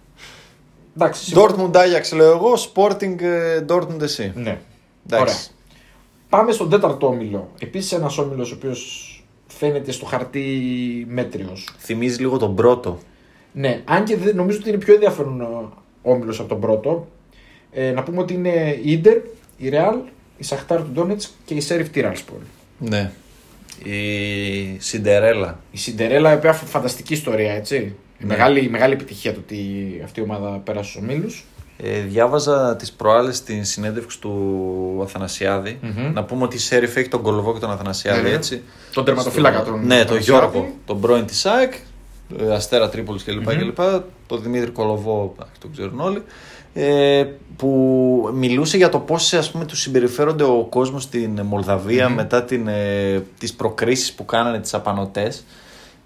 Εντάξει, συμφωνώ. Dortmund Άγιαξ λέω εγώ, Sporting ε, Dortmund εσύ. Ναι. Εντάξει. Ωραία. Πάμε στον τέταρτο όμιλο. Επίσης ένας όμιλος ο οποίος φαίνεται στο χαρτί μέτριος. Θυμίζει λίγο τον πρώτο. Ναι, αν και δεν- νομίζω ότι είναι πιο ενδιαφέρον όμιλος από τον πρώτο. Ε, να πούμε ότι είναι η Ιντερ, η Real, η Σαχτάρ του Ντόνετς και η Σέριφ Τιράλσπορ. Ναι. Η Σιντερέλα. Η Σιντερέλα, η οποία φ- φανταστική ιστορία, έτσι. Η Ναι. Μεγάλη, η μεγάλη επιτυχία του ότι αυτή η ομάδα πέρασε στους ομίλους. Ε, διάβαζα τις προάλλες στην συνέντευξη του αθανασιαδη Μμμ. Να πούμε ότι η Σέριφ έχει τον Κολοβό και τον Αθανασιάδη, Ναι, ναι. έτσι. Τον τερματοφύλακα Στο- τον Ναι, τον Αθανασιάδη. Γιώργο, τον πρώην της ΑΕΚ, ε, Αστέρα Τρίπολης κλπ. Μμμ. κλπ. Τον Δημήτρη Κολοβό, εντάξει, τον ξέρουν όλοι. Ε, που μιλούσε για το πώς ας πούμε, του συμπεριφέρονται ο κόσμος στην μολδαβια Μμμ. μετά την, ε, τις προκρίσεις που κάνανε τις απανοτές.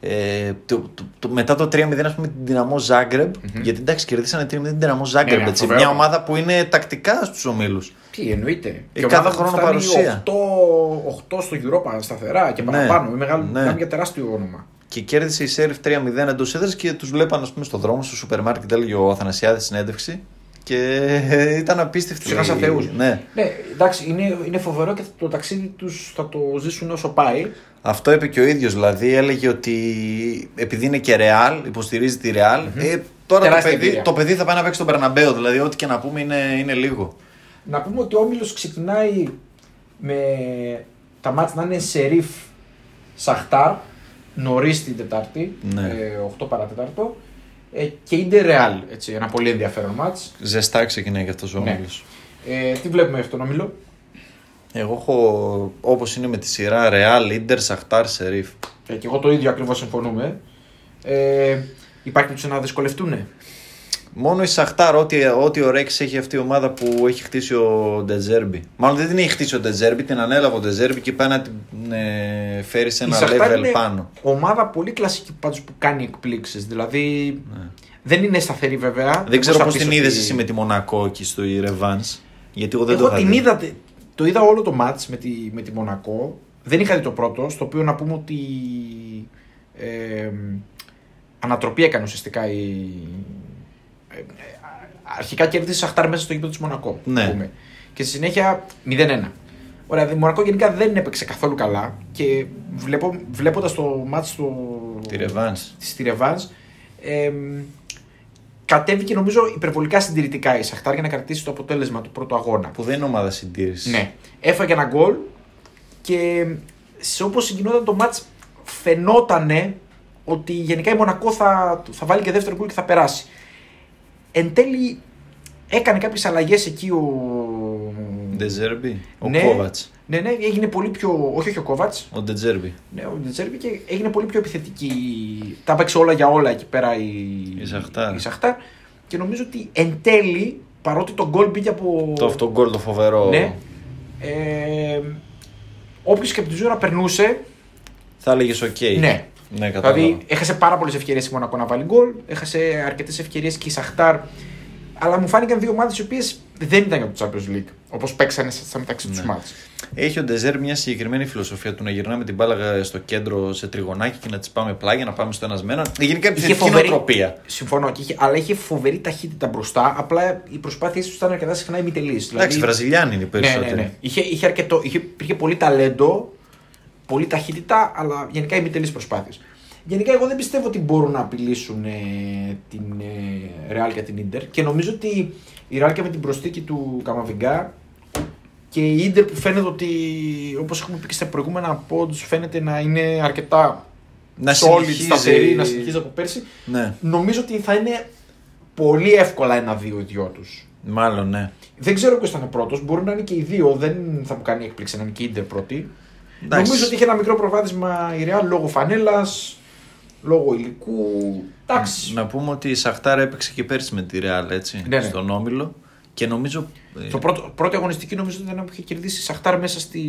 Ε, το, το, το- μετά το 3-0 ας πούμε την Δυναμό Ζάγκρεμπ, γιατί εντάξει κερδίσανε 3-0 την Δυναμό Ζάγκρεμπ, Ναι, ναι, έτσι, φοβερό. μια ομάδα που είναι τακτικά στους ομίλους. Τι εννοείται. Ε, Και κάθε ομάδα που χρόνο φτάνει παρουσία. 8, 8 στο Europa σταθερά και Ναι, παραπάνω. Είναι μεγάλο, ναι. μιλάμε για τεράστιο όνομα. Και κέρδισε η Σέριφ 3-0 εντός έδρας και τους βλέπαν, ας πούμε, στο δρόμο, στο σούπερ μάρκετ, έλεγε ο Αθανασιάδης στην συνέντευξη. Και ήταν απίστευτη. Τους είχαν θεούς. Ναι. Ναι, εντάξει, είναι, είναι φοβερό και το ταξίδι τους θα το ζήσουν όσο πάει. Αυτό είπε και ο ίδιος. Δηλαδή έλεγε ότι επειδή είναι και ρεάλ, υποστηρίζει τη ρεάλ. Ε, τώρα το Τεράστια παιδί, εμπειρία. το παιδί θα πάει να παίξει στον Περναμπέο. Δηλαδή, ό,τι και να πούμε είναι, είναι λίγο. Να πούμε ότι ο Όμιλος ξεκινάει με τα μάτια να είναι Σερίφ Σαχτάρ νωρίς την Τετάρτη, Ναι. ε, 8 παρατέταρτο. Ε, και είναι Ρεάλ, έτσι, ένα πολύ ενδιαφέρον μάτς. Ζεστά ξεκινάει και αυτός ο Ναι. όμιλος. Ε, τι βλέπουμε αυτόν τον Όμιλο; Εγώ έχω όπως είναι με τη σειρά ρεάλ, ίντερ, σαχτάρ, σερίφ. Ε, και εγώ το ίδιο ακριβώς συμφωνούμε. Ε, υπάρχει περίπτωση να δυσκολευτούν. Μόνο η Σαχτάρ, ό,τι, ό,τι ωραίξει έχει αυτή η ομάδα που έχει χτίσει ο Ντεζέρμπι. Μάλλον δεν την έχει χτίσει ο Ντεζέρμπι, την ανέλαβε ο Ντεζέρμπι και πάει να την ε, φέρει σε Η ένα Σαχτάρ level είναι πάνω. Ομάδα πολύ κλασική πάντως που κάνει εκπλήξεις. Δηλαδή Ναι. δεν είναι σταθερή βέβαια. Δεν ξέρω θα πώς πεις την ότι- είδε εσύ με τη Μονακό εκεί στο Ιρεβάν. Γιατί εγώ δεν Εγώ το την είχα δει. είδα, το είδα όλο το μάτς με τη, με τη Μονακό. Δεν είχα δει το πρώτο, στο οποίο να πούμε ότι ε, ανατροπή έκανε ουσιαστικά η... ε, ε, αρχικά κέρδισε η Σαχτάρ μέσα στο γήπεδο της Μονακό. Ναι. να πούμε. Και στη συνέχεια 0-1. Ωραία, η Μονακό γενικά δεν έπαιξε καθόλου καλά και βλέπω, βλέποντας το μάτι στο. Τη Ρεβάνς. Στη Ρεβάνς, ε, κατέβηκε νομίζω υπερβολικά συντηρητικά η Σαχτάρ για να κρατήσει το αποτέλεσμα του πρώτου αγώνα. Που δεν είναι ομάδα συντήρησης. Ναι. Έφαγε ένα γκολ και σε όπως συγκινόταν το μάτς φαινότανε ότι γενικά η Μονακό θα, θα βάλει και δεύτερο γκολ και θα περάσει. Εν τέλει έκανε κάποιες αλλαγές εκεί ο... Ντεζέρμπι. Ο Ναι. Κόβατ. Ναι, ναι, έγινε πολύ πιο... Όχι, όχι ο Κόβατς, Ο Ντετζέρμπι. ναι, ο Ντετσέρμπι και έγινε πολύ πιο επιθετική. Τα έπαιξε όλα για όλα εκεί πέρα η, Η Σαχτάρ. η Σαχτάρ. Και νομίζω ότι εν τέλει, παρότι το γκολ μπήκε από... Το αυτογκόλ το φοβερό. Ναι. Ε, Όποιος και από τη ζωή περνούσε, Θα έλεγες οκ. Ναι. Ναι, κατάλαβα. Δηλαδή έχασε πάρα πολλές ευκαιρίες η Μονακό να βάλει γκολ, έχασε αρκετές ευκαιρίες και η Σαχτάρ. Αλλά μου φάνηκαν δύο ομάδες οι οποίες δεν ήταν για το Champions League. Όπως παίξανε στα μεταξύ τους Ναι. ματς. Έχει ο Ντεζέρ μια συγκεκριμένη φιλοσοφία του να γυρνάμε την μπάλα στο κέντρο σε τριγωνάκι και να της πάμε πλάγια, να πάμε στο ένας με έναν. Γενικά επιθετική νοοτροπία. Συμφωνώ, και είχε, αλλά είχε φοβερή ταχύτητα μπροστά. Απλά οι προσπάθειές τους ήταν αρκετά συχνά ημιτελείς. Εντάξει, Βραζιλιάνοι είναι οι ναι, ναι, περισσότεροι. ναι. Είχε, είχε, αρκετό, είχε, υπήρχε πολύ ταλέντο, πολύ ταχύτητα, αλλά γενικά ημιτελείς προσπάθειες. Γενικά, εγώ δεν πιστεύω ότι μπορούν να απειλήσουν ε, την ε, Real και την Ιντερ και νομίζω ότι η Real και με την προσθήκη του Καμαβιγκά και η Ιντερ που φαίνεται ότι, όπως έχουμε πει και στα προηγούμενα pods, φαίνεται να είναι αρκετά Να solid, συνεχίζει- σταθερή, να συνεχίζει από πέρσι, Ναι, νομίζω ότι θα είναι πολύ εύκολα ένα-δύο οι δυο τους. μάλλον ναι. Δεν ξέρω ποιος θα είναι πρώτος. Μπορεί να είναι και οι δύο. Δεν θα μου κάνει έκπληξη να είναι και η Ιντερ πρώτη. Εντάξει. Νομίζω ότι είχε ένα μικρό προβάδισμα η Real λόγω φανέλας, λόγω υλικού. Εντάξει. Να πούμε ότι η Σαχτάρ έπαιξε και πέρσι με τη Ρεάλ έτσι, Ναι, ναι. στον Όμιλο και νομίζω. ε, Το πρώτο, πρώτη αγωνιστική νομίζω ότι ήταν που είχε κερδίσει η Σαχτάρ μέσα στη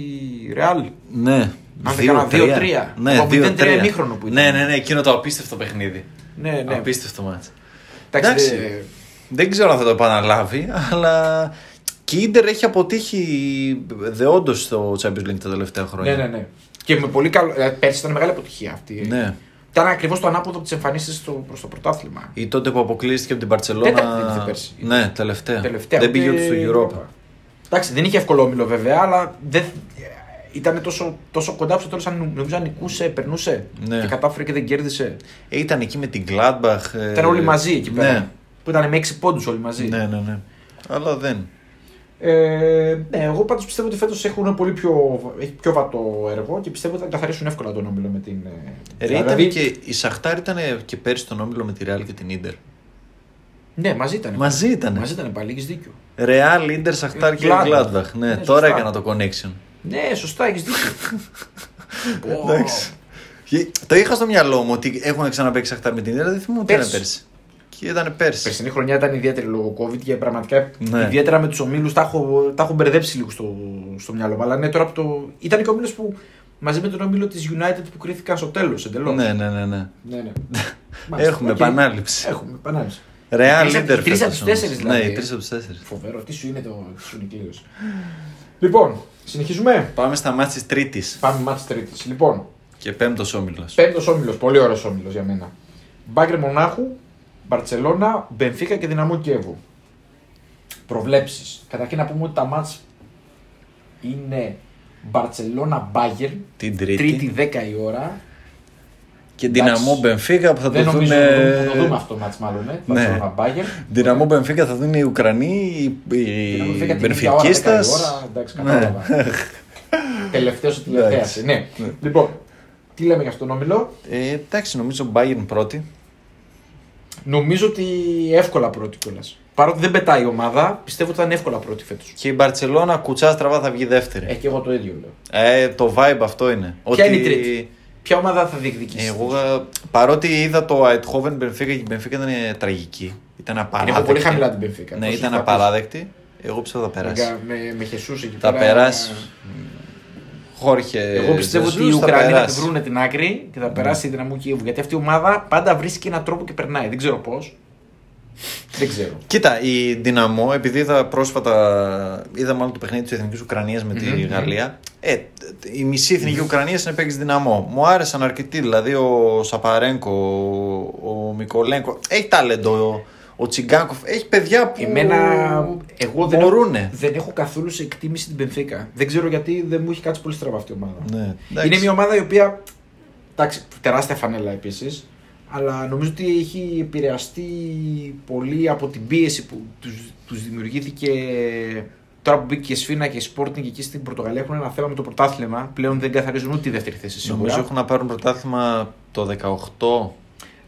Real. Ναι, Αν δεν κάνω, 2-3. 2-3. Ναι, Από 0-3 2-3. ημίχρονο που ήταν. Ναι, ναι, ναι, εκείνο το απίστευτο παιχνίδι. Ναι, ναι. Απίστευτο μάτς. Εντάξει, Εντάξει. ε, Δεν ξέρω αν θα το επαναλάβει, αλλά και η Ίντερ έχει αποτύχει δεόντως στο Champions League τα τελευταία χρόνια. ναι, ναι, ναι. Και με πολύ καλό. ε, Πέρσι ήταν μεγάλη αποτυχία αυτή. Ναι. Ήταν ακριβώς το ανάποδο από τι εμφανίσει προς το πρωτάθλημα. Ή τότε που αποκλείστηκε από την Παρσελόνα. Τέταρτη δεν ήρθε πέρσι. Ναι, τελευταία. Τελευταία. Δεν πήγε ούτε ούτε στο Europa. Εντάξει, δεν είχε εύκολο όμιλο βέβαια, αλλά δεν... ήταν τόσο, τόσο κοντά που στο τέλος αν νομίζω αν νικούσε, περνούσε Ναι. και κατάφερε και δεν κέρδισε. Ε, Ήταν εκεί με την Gladbach. ε, Ήταν όλοι μαζί εκεί πέρα. Ναι, Που ήταν με 6 πόντους όλοι μαζί. ναι, ναι, ναι. Αλλά δεν. Ε, ναι, εγώ πάντως πιστεύω ότι φέτος έχουν πολύ πιο, έχει πιο βατό έργο και πιστεύω ότι θα καθαρίσουν εύκολα τον όμιλο με την. ε, Ρε, ήταν δηλαδή- και, η Σαχτάρ ήταν και πέρσι στον Όμιλο με τη Real και την Ίντερ. Ναι, μαζί ήταν. Μαζί ήταν. Μαζί ήταν πάλι, έχεις δίκιο. Real, Ίντερ, Σαχτάρ και Gladbach. Gladbach. Ναι, Ναι, τώρα σωστά. έκανα το connection. Ναι, σωστά, έχεις δίκιο. Πω. Εντάξει. Και Το είχα στο μυαλό μου ότι έχουν ξαναπέξει Σαχτάρ με την Ίντερ, δεν θυμούμαι τι ήταν Πέρσι. πέρσι. Και ήταν πέρσι. Περσινή χρονιά ήταν ιδιαίτερη λόγω COVID και πραγματικά Ναι. ιδιαίτερα με τους ομίλους τα έχω, τα έχω μπερδέψει λίγο στο, στο μυαλό μου. Αλλά ναι, τώρα που το. ήταν και ο όμιλο που μαζί με τον όμιλο της United που κρίθηκαν στο τέλος εντελώς. Ναι, ναι, ναι. ναι. ναι, ναι. *laughs* Μάλιστα, Έχουμε οκ. επανάληψη. Έχουμε επανάληψη. Real, Τρεις από- Ίντερ. τρεις από φέτος τους τέσσερις, όμως. Ναι, δηλαδή, οι ε. τρεις από τους τέσσερις. Φοβερό, τι σου είναι το τι σου είναι η κλήρωση. λοιπόν, συνεχίζουμε. Πάμε στα ματς της Τρίτης Πάμε ματς Τρίτης. Λοιπόν, και πέμπτος όμιλος. πέμπτος όμιλος, πολύ ωραίος όμιλος για μένα. Μπάγερν Μονάχου, Μπαρτσελώνα, Μπενφίκα και Δυναμό Κιέβου. Προβλέψεις. Καταρχήν να πούμε ότι τα ματς είναι Μπαρτσελώνα Μπάγερν, Την Τρίτη. τρίτη 10 η ώρα. Και Δυναμό Μπενφίκα που θα Δεν το νομίζω δουν. ότι θα το δούμε αυτό το μάτς μάλλον, ε. Ναι. Μπαρτσελώνα Μπάγκερ. Δυναμό Μπενφίκα θα δουν οι Ουκρανοί, οι- Δυναμό οι Μπενφίκα την ίδια ώρα, 10 η Μπενφικίστας. ώρα, Εντάξει, Ναι. κατάλαβα. Τελευταίος ο τελευταίος. Εντάξει. Ναι. Λοιπόν, τι λέμε για αυτόν τον όμιλο; Ε, εντάξει, νομίζω Bayern πρώτη. Νομίζω ότι εύκολα πρώτη κιόλα. Παρότι δεν πετάει η ομάδα, πιστεύω ότι θα είναι εύκολα πρώτη φέτος. Και η Μπαρσελόνα κουτσά στραβά θα βγει δεύτερη. Ε, και εγώ το ίδιο λέω. Ε, το vibe αυτό είναι. Ποια είναι η τρίτη; Ποια ομάδα θα διεκδικήσει; Εγώ, ε, παρότι είδα το Αιτχόβεν Μπενφίκα και η Μπενφίκα ήταν τραγική. Ήταν Είναι απαράδεκτη. από πολύ χαμηλά την Πενφύκα. Ναι, ήταν απαράδεκτη. Εγώ πιστεύω θα περάσει. Με, με Χεσούς εκεί Θα πέρα. περάσει. Χόρχε. Εγώ πιστεύω ότι οι Ζεσούς, Ουκρανοί θα τη περάσει. Ναι. βρουν την άκρη και θα περάσει η δυναμό Κιέβου. Γιατί αυτή η ομάδα πάντα βρίσκει έναν τρόπο και περνάει. Δεν ξέρω πώς. δεν ξέρω. Κοίτα, η Δυναμό, επειδή είδα πρόσφατα, είδα μάλλον το παιχνίδι της Εθνικής Ουκρανίας με τη Μμμ. Γαλλία. Ε, η μισή Εθνική Ουκρανία είναι παίξει Δυναμό. Μου άρεσαν αρκετοί, δηλαδή ο Σαπαρέγκο, ο, ο Μικολέγκο. Έχει ταλέντο ο, Ο Τσιγκάκοφ έχει παιδιά που Εμένα, εγώ δεν, μπορούνε. δεν έχω καθόλου σε εκτίμηση την Πενφύκα. Δεν ξέρω γιατί δεν μου έχει κάτσει πολύ στραβά αυτή η ομάδα. Ναι, εντάξει. Είναι μια ομάδα η οποία. Εντάξει, τεράστια φανέλα επίσης. Αλλά νομίζω ότι έχει επηρεαστεί πολύ από την πίεση που τους, τους δημιουργήθηκε τώρα που μπήκε και η Σφίνα και η Sporting εκεί στην Πορτογαλία. Έχουν ένα θέμα με το πρωτάθλημα. Πλέον δεν καθαρίζουν ούτε τη δεύτερη θέση σίγουρα. Νομίζω έχουν να πάρουν πρωτάθλημα το 18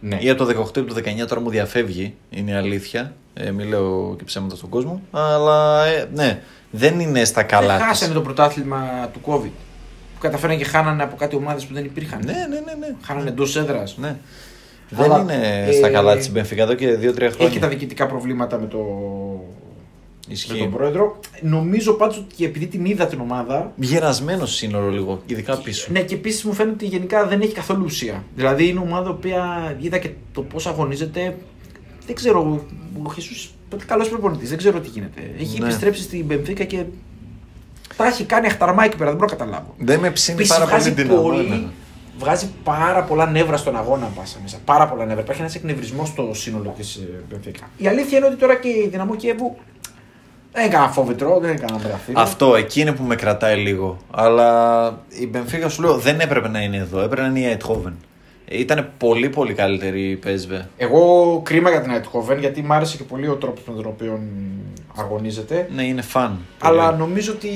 Ναι. ή από το 18 ή από το 19 τώρα μου διαφεύγει, είναι η αλήθεια. Ε, μην λέω και ψέματα στον κόσμο. Αλλά ε, ναι, δεν είναι στα καλά δεν της. χάσανε το πρωτάθλημα του COVID. Που καταφέρανε και χάνανε από κάτι ομάδες που δεν υπήρχαν. Ναι, ναι, ναι. ναι. Χάνανε εντός έδρας. ναι. Αλλά, δεν είναι ε, στα καλά της Μπενφίκα εδώ και 2-3 χρόνια. Έχει και τα διοικητικά προβλήματα με, το... με Ισχύει. τον πρόεδρο. Νομίζω πάντως ότι επειδή την είδα την ομάδα. Γερασμένο σύνορο λίγο, ειδικά πίσω. Ναι, και επίσης μου φαίνεται ότι γενικά δεν έχει καθόλου ουσία. Δηλαδή είναι ομάδα που είδα και το πώς αγωνίζεται. Δεν ξέρω. Ο Χεσούς καλός προπονητής. Δεν ξέρω τι γίνεται. Έχει Ναι. επιστρέψει στην Μπενφίκα και τα έχει κάνει αχταρμά εκεί πέρα. Δεν μπορώ να καταλάβω. Δεν με ψήνει Επίσης πάρα πολύ βγάζει δυναμό. πολύ, εμένα. βγάζει πάρα πολλά νεύρα στον αγώνα πάσα μέσα. Πάρα πολλά νεύρα. Υπάρχει ένας εκνευρισμός στο σύνολο της Μπενφίκα. Η αλήθεια είναι ότι τώρα και η δυναμό Κιέβου δεν έκανα φόβητρο, δεν έκανα μεγαθύριο. Αυτό εκεί είναι που με κρατάει λίγο. Αλλά η Μπενφίκα σου λέω δεν έπρεπε να είναι εδώ. Έπρεπε να είναι η Αιτχόβεν. Ήταν πολύ πολύ καλύτερη η PSV. Εγώ κρίμα για την Αιτχόβεν γιατί μου άρεσε και πολύ ο τρόπος με τον οποίο αγωνίζεται. Ναι, είναι φαν. Αλλά Πολύ. νομίζω ότι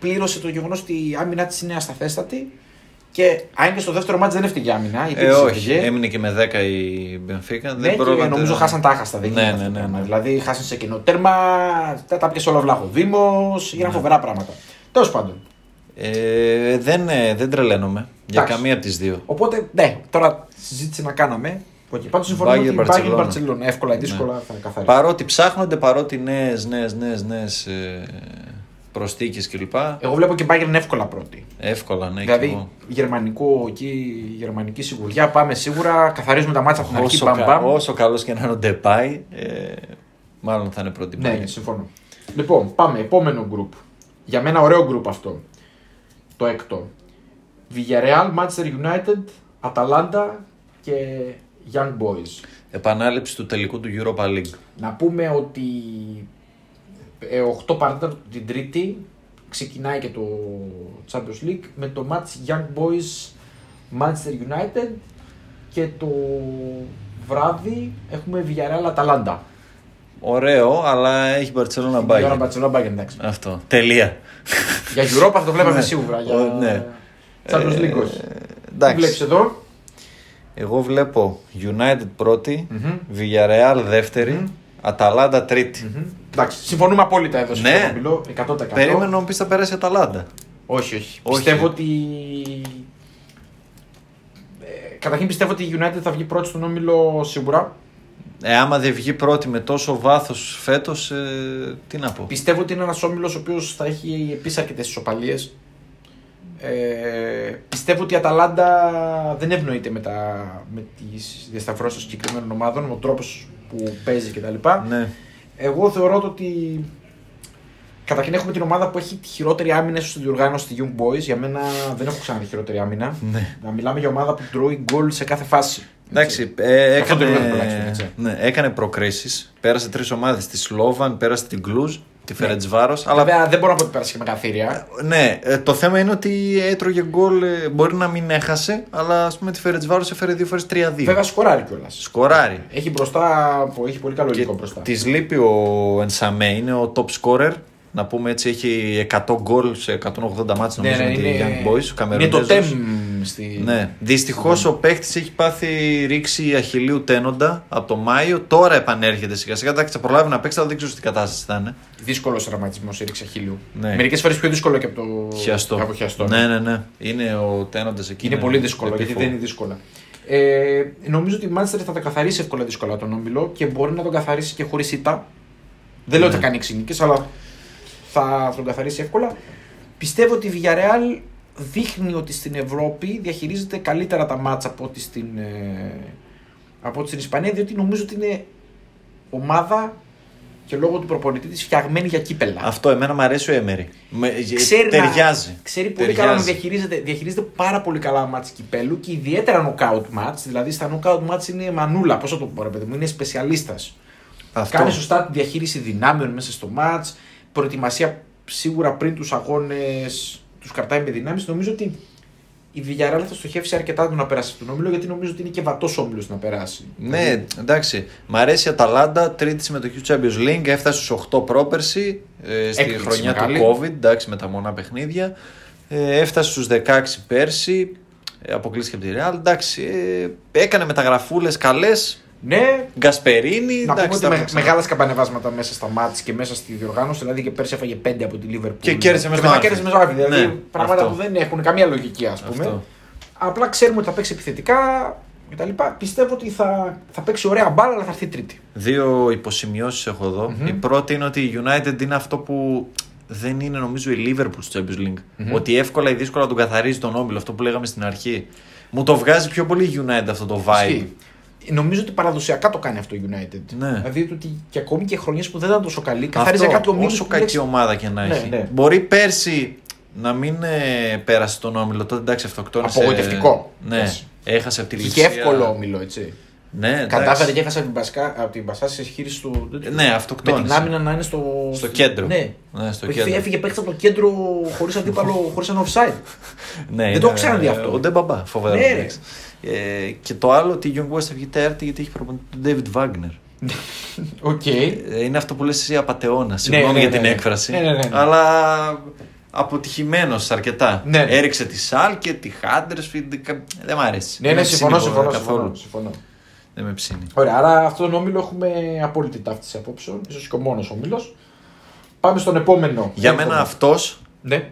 πλήρωσε το γεγονός ότι η άμυνά της είναι ασταθέστατη. Και αν και στο δεύτερο μάτι δεν έφυγε η άμυνα. η Ε, επίθεση όχι. έφυγε. Έμεινε και με 10 η Μπενφίκα. Ναι, δεν και πρόλαβε- νομίζω χάσαν τα άχαστα. Δεν Ναι, γίνεται ναι, αυτό το ναι, πράγμα. ναι. Δηλαδή χάσαν σε κοινό τέρμα, τα, τα πιάσε όλα ο Βλαχοδήμο, έγιναν φοβερά πράγματα. Τέλος πάντων. Ε, δεν, ε, δεν τρελαίνομαι για Εντάξει. καμία από τις δύο. Οπότε, ναι, τώρα συζήτηση να κάναμε. Okay. Πάντως συμφωνώ Bayern ότι η Barcelona. Bayern Μπαρσελόνα εύκολα ή δύσκολα θα είναι καθαρή. Παρότι ψάχνονται, παρότι νέες, νέες, νέες, νέε προστίκες κλπ. Εγώ βλέπω και Bayern εύκολα πρώτη. Εύκολα, ναι, και δηλαδή, εγώ. γερμανικό, εκεί, γερμανική σιγουριά, πάμε σίγουρα, καθαρίζουμε τα μάτια από την αρχή. Όσο, Μπαμ, κα, μπαμ. όσο καλός και να είναι ο Ντεπάι, ε, μάλλον θα είναι πρώτη Ναι, Bayern. ναι, συμφωνώ. Λοιπόν, πάμε. Επόμενο group. Για μένα ωραίο group αυτό. Το έκτο. Villarreal, Manchester United, Atalanta και Young Boys. Επανάληψη του τελικού του Europa League. Να πούμε ότι ε, 8 παρατέταρτο την Τρίτη ξεκινάει και το Champions League με το match Young Boys Manchester United και το βράδυ έχουμε Villarreal Atalanta. Ωραίο, αλλά έχει Barcelona Η ώρα Bayern. Barcelona Bayern, εντάξει. Αυτό. Τελεία. Για Europa θα το βλέπαμε Ναι. σίγουρα. Για... Ο, ναι. Champions Ε, League όχι. Τι εντάξει. βλέπεις εδώ; Εγώ βλέπω United πρώτη, Μμμ. Villarreal δεύτερη, Μμμ. Αταλάντα τρίτη. Μμμ. Εντάξει, συμφωνούμε απόλυτα εδώ. Ναι. στο Μιλώ, 100%. Περίμενα να μου πεις θα περάσει η Αταλάντα. Όχι, όχι. Όχι. Πιστεύω ότι. Ε, καταρχήν πιστεύω ότι η United θα βγει πρώτη στον όμιλο σίγουρα. Ε, άμα δεν βγει πρώτη με τόσο βάθος φέτος, ε, τι να πω. Πιστεύω ότι είναι ένας όμιλος ο οποίος θα έχει επίσης αρκετές ισοπαλίες. Ε, πιστεύω ότι η Αταλάντα δεν ευνοείται με, τα, με τις διασταυρώσεις των συγκεκριμένων ομάδων, με ο τρόπος που παίζει κτλ. Ναι. Εγώ θεωρώ το ότι καταρχήν έχουμε την ομάδα που έχει τη χειρότερη άμυνα στη διοργάνωση στη Young Boys. Για μένα δεν έχω ξαναδεί χειρότερη άμυνα. Ναι. Να μιλάμε για ομάδα που τρώει γκολ σε κάθε φάση. Εντάξει, ε, Αυτό το έκανε, επίπεδο τουλάχιστον, έτσι. ναι, έκανε προκρίσεις. Πέρασε τρεις ομάδες. Τη Σλόβαν, πέρασε την Κλουζ, τη Φερετσβάρο. Αλλά Αλλά βέβαια δεν μπορώ να πω ότι πέρασε και με καθήρια. ναι, ε, το θέμα είναι ότι έτρωγε γκολ. ε, Μπορεί να μην έχασε, αλλά ας πούμε τη Φερετσβάρο έφερε δύο φορές 3-2. Βέβαια σκοράρει κιόλας. Σκοράρει. Έχει μπροστά, που έχει πολύ καλό Και υλικό μπροστά. της λείπει ο Ενσαμέ, είναι ο top scorer. Να πούμε έτσι, έχει 100 γκολ σε 180 μάτς νομίζω με τη Young Boys. Ο είναι το Καμερονέζος. Τεμ στη. Ναι. Δυστυχώς ο παίχτης έχει πάθει ρήξη αχηλίου τένοντα από το Μάιο. Τώρα επανέρχεται σιγά σιγά. Εντάξει, θα προλάβει να παίξει, αλλά δεν ξέρω τι κατάσταση θα είναι. Δύσκολος τραυματισμός η ρήξη αχύλιου. Ναι. Μερικές φορές πιο δύσκολο και από το Χιαστό. από χιαστό. Ναι, ναι, ναι. Είναι ο τένοντας εκεί. Είναι πολύ δύσκολο γιατί επίφοβο. δεν είναι δύσκολα. Ε, νομίζω ότι η Manchester θα τα καθαρίσει εύκολα δύσκολα τον όμιλο και μπορεί να τον καθαρίσει και χωρίς ήττα. Δεν λέω ότι Ναι. θα κάνει εξηνίκε, αλλά θα τον καθαρίσει εύκολα. Πιστεύω ότι η Villarreal δείχνει ότι στην Ευρώπη διαχειρίζεται καλύτερα τα μάτσα από ό,τι στην, ε, από ό,τι στην Ισπανία, διότι νομίζω ότι είναι ομάδα και λόγω του προπονητή της φτιαγμένη για κύπελα. Αυτό εμένα μου αρέσει ο Έμερι. Με, Ξέρει να- ταιριάζει. ξέρει πολύ Ταιριάζει. καλά να διαχειρίζεται, διαχειρίζεται πάρα πολύ καλά μάτς κυπέλου και ιδιαίτερα knockout match. Δηλαδή στα knockout match είναι μανούλα. Πώς θα το πω, ρε παιδί μου, είναι σπεσιαλίστας. Αυτό. Κάνει σωστά τη διαχείριση δυνάμεων μέσα στο match. Προετοιμασία σίγουρα πριν τους αγώνες τους κρατάει με δυνάμεις. Νομίζω ότι η Villarreal θα στοχεύσει αρκετά του να περάσει αυτόν τον όμιλο γιατί νομίζω ότι είναι και βατός όμιλος να περάσει. Ναι, εντάξει. Μ' αρέσει η Αταλάντα, τρίτη συμμετοχή στο Champions League. Έφτασε στους 8 πρόπερση ε, στη Έκπληξη χρονιά μεγάλη. του COVID, εντάξει, με τα μονά παιχνίδια. Ε, έφτασε στους 16 πέρσι. Ε, αποκλείστηκε από τη Real. Εντάξει, ε, έκανε μεταγραφούλες καλές. Ναι, Γκασπερίνη. να πούμε εντάξει, ότι τα με, έχουμε ξανα- μεγάλα σκαμπανεβάσματα μέσα στα μάτς και μέσα στη διοργάνωση. Δηλαδή και πέρσι έφαγε 5 από τη Liverpool. Και κέρδισε μέσα και στο μετά Anfield. κέρδισε μέσα στο Anfield. Δηλαδή Ναι, πράγματα αυτό. που δεν έχουν καμία λογική, ας πούμε. Αυτό. Απλά ξέρουμε ότι θα παίξει επιθετικά κτλ. Πιστεύω ότι θα, θα παίξει ωραία μπάλα, αλλά θα έρθει τρίτη. Δύο υποσημειώσεις έχω εδώ. Μμμ. Η πρώτη είναι ότι η United είναι αυτό που δεν είναι νομίζω η Liverpool στο Champions League. Μμμ. Ότι εύκολα ή δύσκολα τον καθαρίζει τον όμιλο, αυτό που λέγαμε στην αρχή. Μου το βγάζει πιο πολύ η United αυτό το vibe. Ισχύει. Νομίζω ότι παραδοσιακά το κάνει αυτό η United. Ναι. Δηλαδή ότι και ακόμη και χρονιές που δεν ήταν τόσο καλή, καθάριζε Αυτό, κάτι ομίλους όσο που κακή λες, ομάδα και να Ναι, έχει. ναι. Μπορεί πέρσι να μην ε, πέρασε τον όμιλο. Τότε εντάξει, αυτοκτόνησε. Απογοητευτικό. Ναι, Έτσι. έχασε από τη Και Λιψία. είχε εύκολο όμιλο, έτσι. Ναι, εντάξει. Κατάφερε και έχασε από την, Πασκα, από την Πασά σε χείριση του. Ναι, Με αυτοκτόνησε. την άμυνα να είναι στο, Στο κέντρο. Ναι. Ναι, στο Που κέντρο. Έφυγε παίχτη από το κέντρο χωρίς αντίπαλο, χωρίς ένα offside. Ναι, Δεν είναι, το έχω ξαναδεί αυτό. Ο Ντεμπά Μπα, φοβερό. Ναι, ρε. εντάξει. Ε, και το άλλο ότι η Young Boys θα βγει τέταρτη γιατί έχει προπονητή τον David Wagner. *laughs* Οκ. Ε, είναι αυτό που λες εσύ απατεώνα. Συγγνώμη ναι, για ναι, την ναι. έκφραση. Ναι, ναι, ναι, ναι. Αλλά αποτυχημένος αρκετά. Ναι, ναι. Έριξε τη Σάλκε, τη Χάντερσφιλντ. Δεν μ' αρέσει. Ναι, Δεν ναι, με συμφωνώ, ψήνει συμφωνώ, καθόλου. συμφωνώ, συμφωνώ. Δεν με ψήνει. Ωραία, άρα αυτόν τον όμιλο έχουμε απόλυτη ταύτιση απόψεων. ίσως και ο μόνος όμιλος. Πάμε στον επόμενο. Για Έχουμε. μένα αυτός Ναι,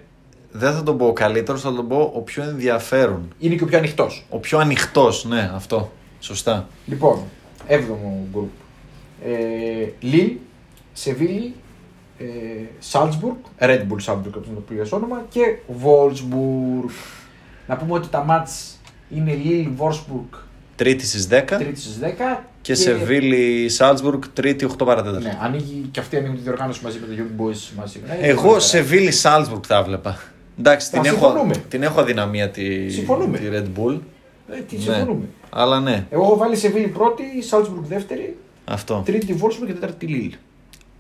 δεν θα τον πω ο καλύτερος, θα τον πω ο πιο ενδιαφέρον. είναι και ο πιο ανοιχτός. Ο πιο ανοιχτός, ναι, αυτό. Σωστά. Λοιπόν, 7ο γκρουπ. Ε, Λίλ, Σεβίλη, ε, Σάλτσμπουργκ, Red Bull Σάλτσμπουργκ από το πλήρες όνομα και Wolfsburg. Να πούμε ότι τα μάτς είναι Λίλ, Wolfsburg Τρίτη στις 10 τρίτη στις 10 και Σεβίλη Σάλτσμπουργκ τρίτη 8 παρατέταρτο. Ναι, ανοίγει και αυτοί ανοίγουν τη διοργάνωση μαζί με το Young Boys μαζί. Ναι, Εγώ πολύ σε Βίλη Σάλτσμπουργκ θα έβλεπα. Εντάξει, Α, την έχω, συμφωνούμε. την έχω αδυναμία τη, Συμφωνούμε. τη Red Bull. καλά. Ε, τι Ναι. συμφωνούμε. Αλλά ναι, Εγώ έχω βάλει Σεβίλη πρώτη, Σάλτσμπουργκ δεύτερη, αυτό. τρίτη Wolfsburg και τέταρτη Λίλ.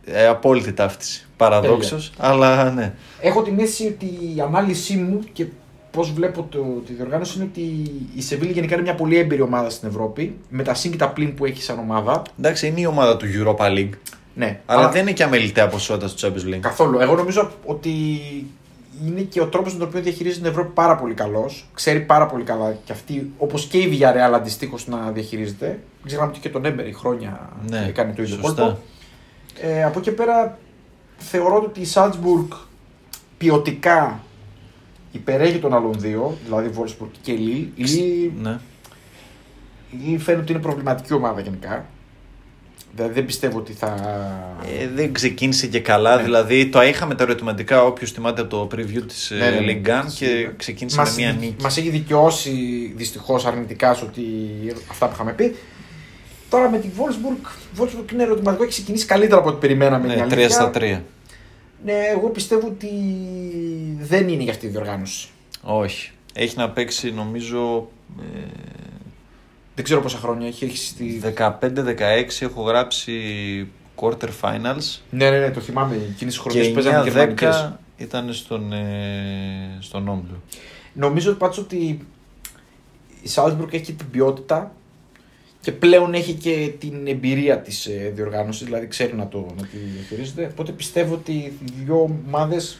Ε, απόλυτη ταύτιση. Παραδόξως, αλλά ναι. Έχω την αίσθηση ότι η ανάλυση μου και πώς βλέπω το, τη διοργάνωση είναι ότι η Σεβίλη γενικά είναι μια πολύ έμπειρη ομάδα στην Ευρώπη. Με τα συν και τα πλήν που έχει σαν ομάδα. Εντάξει, είναι η ομάδα του Europa League. Ναι, Αλλά δεν είναι και αμεληταία ποσότητα στο Champions League. Καθόλου. Εγώ νομίζω ότι είναι και ο τρόπος με τον οποίο διαχειρίζεται την Ευρώπη πάρα πολύ καλός. Ξέρει πάρα πολύ καλά και αυτή, όπως και η Villarreal αντιστοίχως να διαχειρίζεται. Μην ξεχνάμε ότι και τον Έμπερι χρόνια Ναι, έκανε το ίδιο σωστά. κόλπο. Ε, από εκεί πέρα θεωρώ ότι η Salzburg ποιοτικά υπερέχει των άλλων δύο, δηλαδή Wolfsburg και η Lille. Η Lille, Ναι. η Lille φαίνεται ότι είναι προβληματική ομάδα γενικά. Δηλαδή δεν πιστεύω ότι θα. Ε, δεν ξεκίνησε και καλά. Ναι. Δηλαδή το είχαμε τα ερωτηματικά όποιος θυμάται από το preview της Ναι, ναι, ναι. Ligue 1 και ξεκίνησε Μας, με μία νίκη. μας έχει δικαιώσει δυστυχώς αρνητικά σε ότι αυτά που είχαμε πει. Τώρα με τη Wolfsburg, Wolfsburg είναι ερωτηματικό, έχει ξεκινήσει καλύτερα από ό,τι περιμέναμε. είναι Ναι, αλήθεια. 3 στα 3. Ναι, εγώ πιστεύω ότι δεν είναι για αυτή τη διοργάνωση. Όχι. Έχει να παίξει νομίζω ε, Δεν ξέρω πόσα χρόνια έχει, έχεις στη... 15-16 έχω γράψει quarter finals Ναι, ναι, ναι, το θυμάμαι. Εκείνες τι χρονιές και που παίζανε οι 9-10 γερμανικές. ήταν στον, ε, στον όμιλο. Νομίζω πάντως ότι η Salzburg έχει την ποιότητα και πλέον έχει και την εμπειρία της ε, διοργάνωσης, δηλαδή ξέρει να, το, να τη διαχειρίζεται. Οπότε πιστεύω ότι οι δύο ομάδες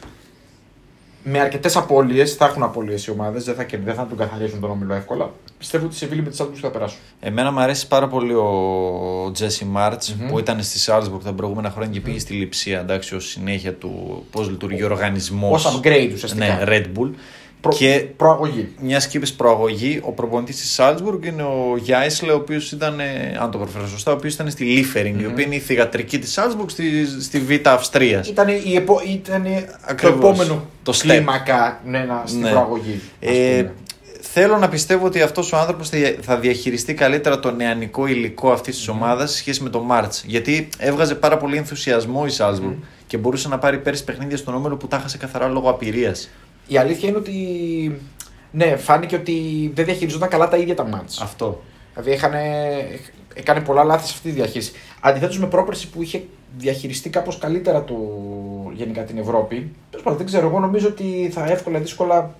με αρκετές απώλειες, θα έχουν απώλειες οι ομάδες, δεν θα, κερ- δεν θα τον καθαρίσουν τον όμιλο εύκολα. Πιστεύω ότι η Σεβίλη με τη Salzburg θα περάσουν. Εμένα μου αρέσει πάρα πολύ ο Τζέσι Μάρτς Μμμ. που ήταν στη Salzburg τα προηγούμενα χρόνια και πήγε στη Λιψία εντάξει, ως συνέχεια του πώς λειτουργεί ο οργανισμός. Ως upgrade ουσιαστικά. Ναι, Red Bull. Προ, Και Προαγωγή. μιας και είπες προαγωγή, ο προπονητής της Salzburg είναι ο Γιάισλε, ο οποίος ήταν, ε, αν το προφέρω σωστά, ο οποίος ήταν στη Λίφερινγκ, η οποία είναι η θηγατρική της Salzburg στη, στη Β' Αυστρίας. Ήταν, η επο... ήταν το Ακριβώς. επόμενο Το step. κλίμακα ναι, να- στην Ναι. προαγωγή. ας Ε, πούμε. Θέλω να πιστεύω ότι αυτός ο άνθρωπος θα διαχειριστεί καλύτερα το νεανικό υλικό αυτής της ομάδας σε σχέση με το Μάρτς. Γιατί έβγαζε πάρα πολύ ενθουσιασμό η Σάλσμπουργκ και μπορούσε να πάρει πέρσι παιχνίδια στον όμιλο που τα χάσε καθαρά λόγω απειρίας. Η αλήθεια είναι ότι. Ναι, φάνηκε ότι δεν διαχειριζόταν καλά τα ίδια τα μάτς. Αυτό. Δηλαδή είχαν, έκανε πολλά λάθη σε αυτή τη διαχείριση. Αντιθέτως με πρόπερση που είχε διαχειριστεί κάπως καλύτερα το, γενικά την Ευρώπη. Τέλος πάντων, δεν ξέρω. Εγώ νομίζω ότι θα εύκολα ή δύσκολα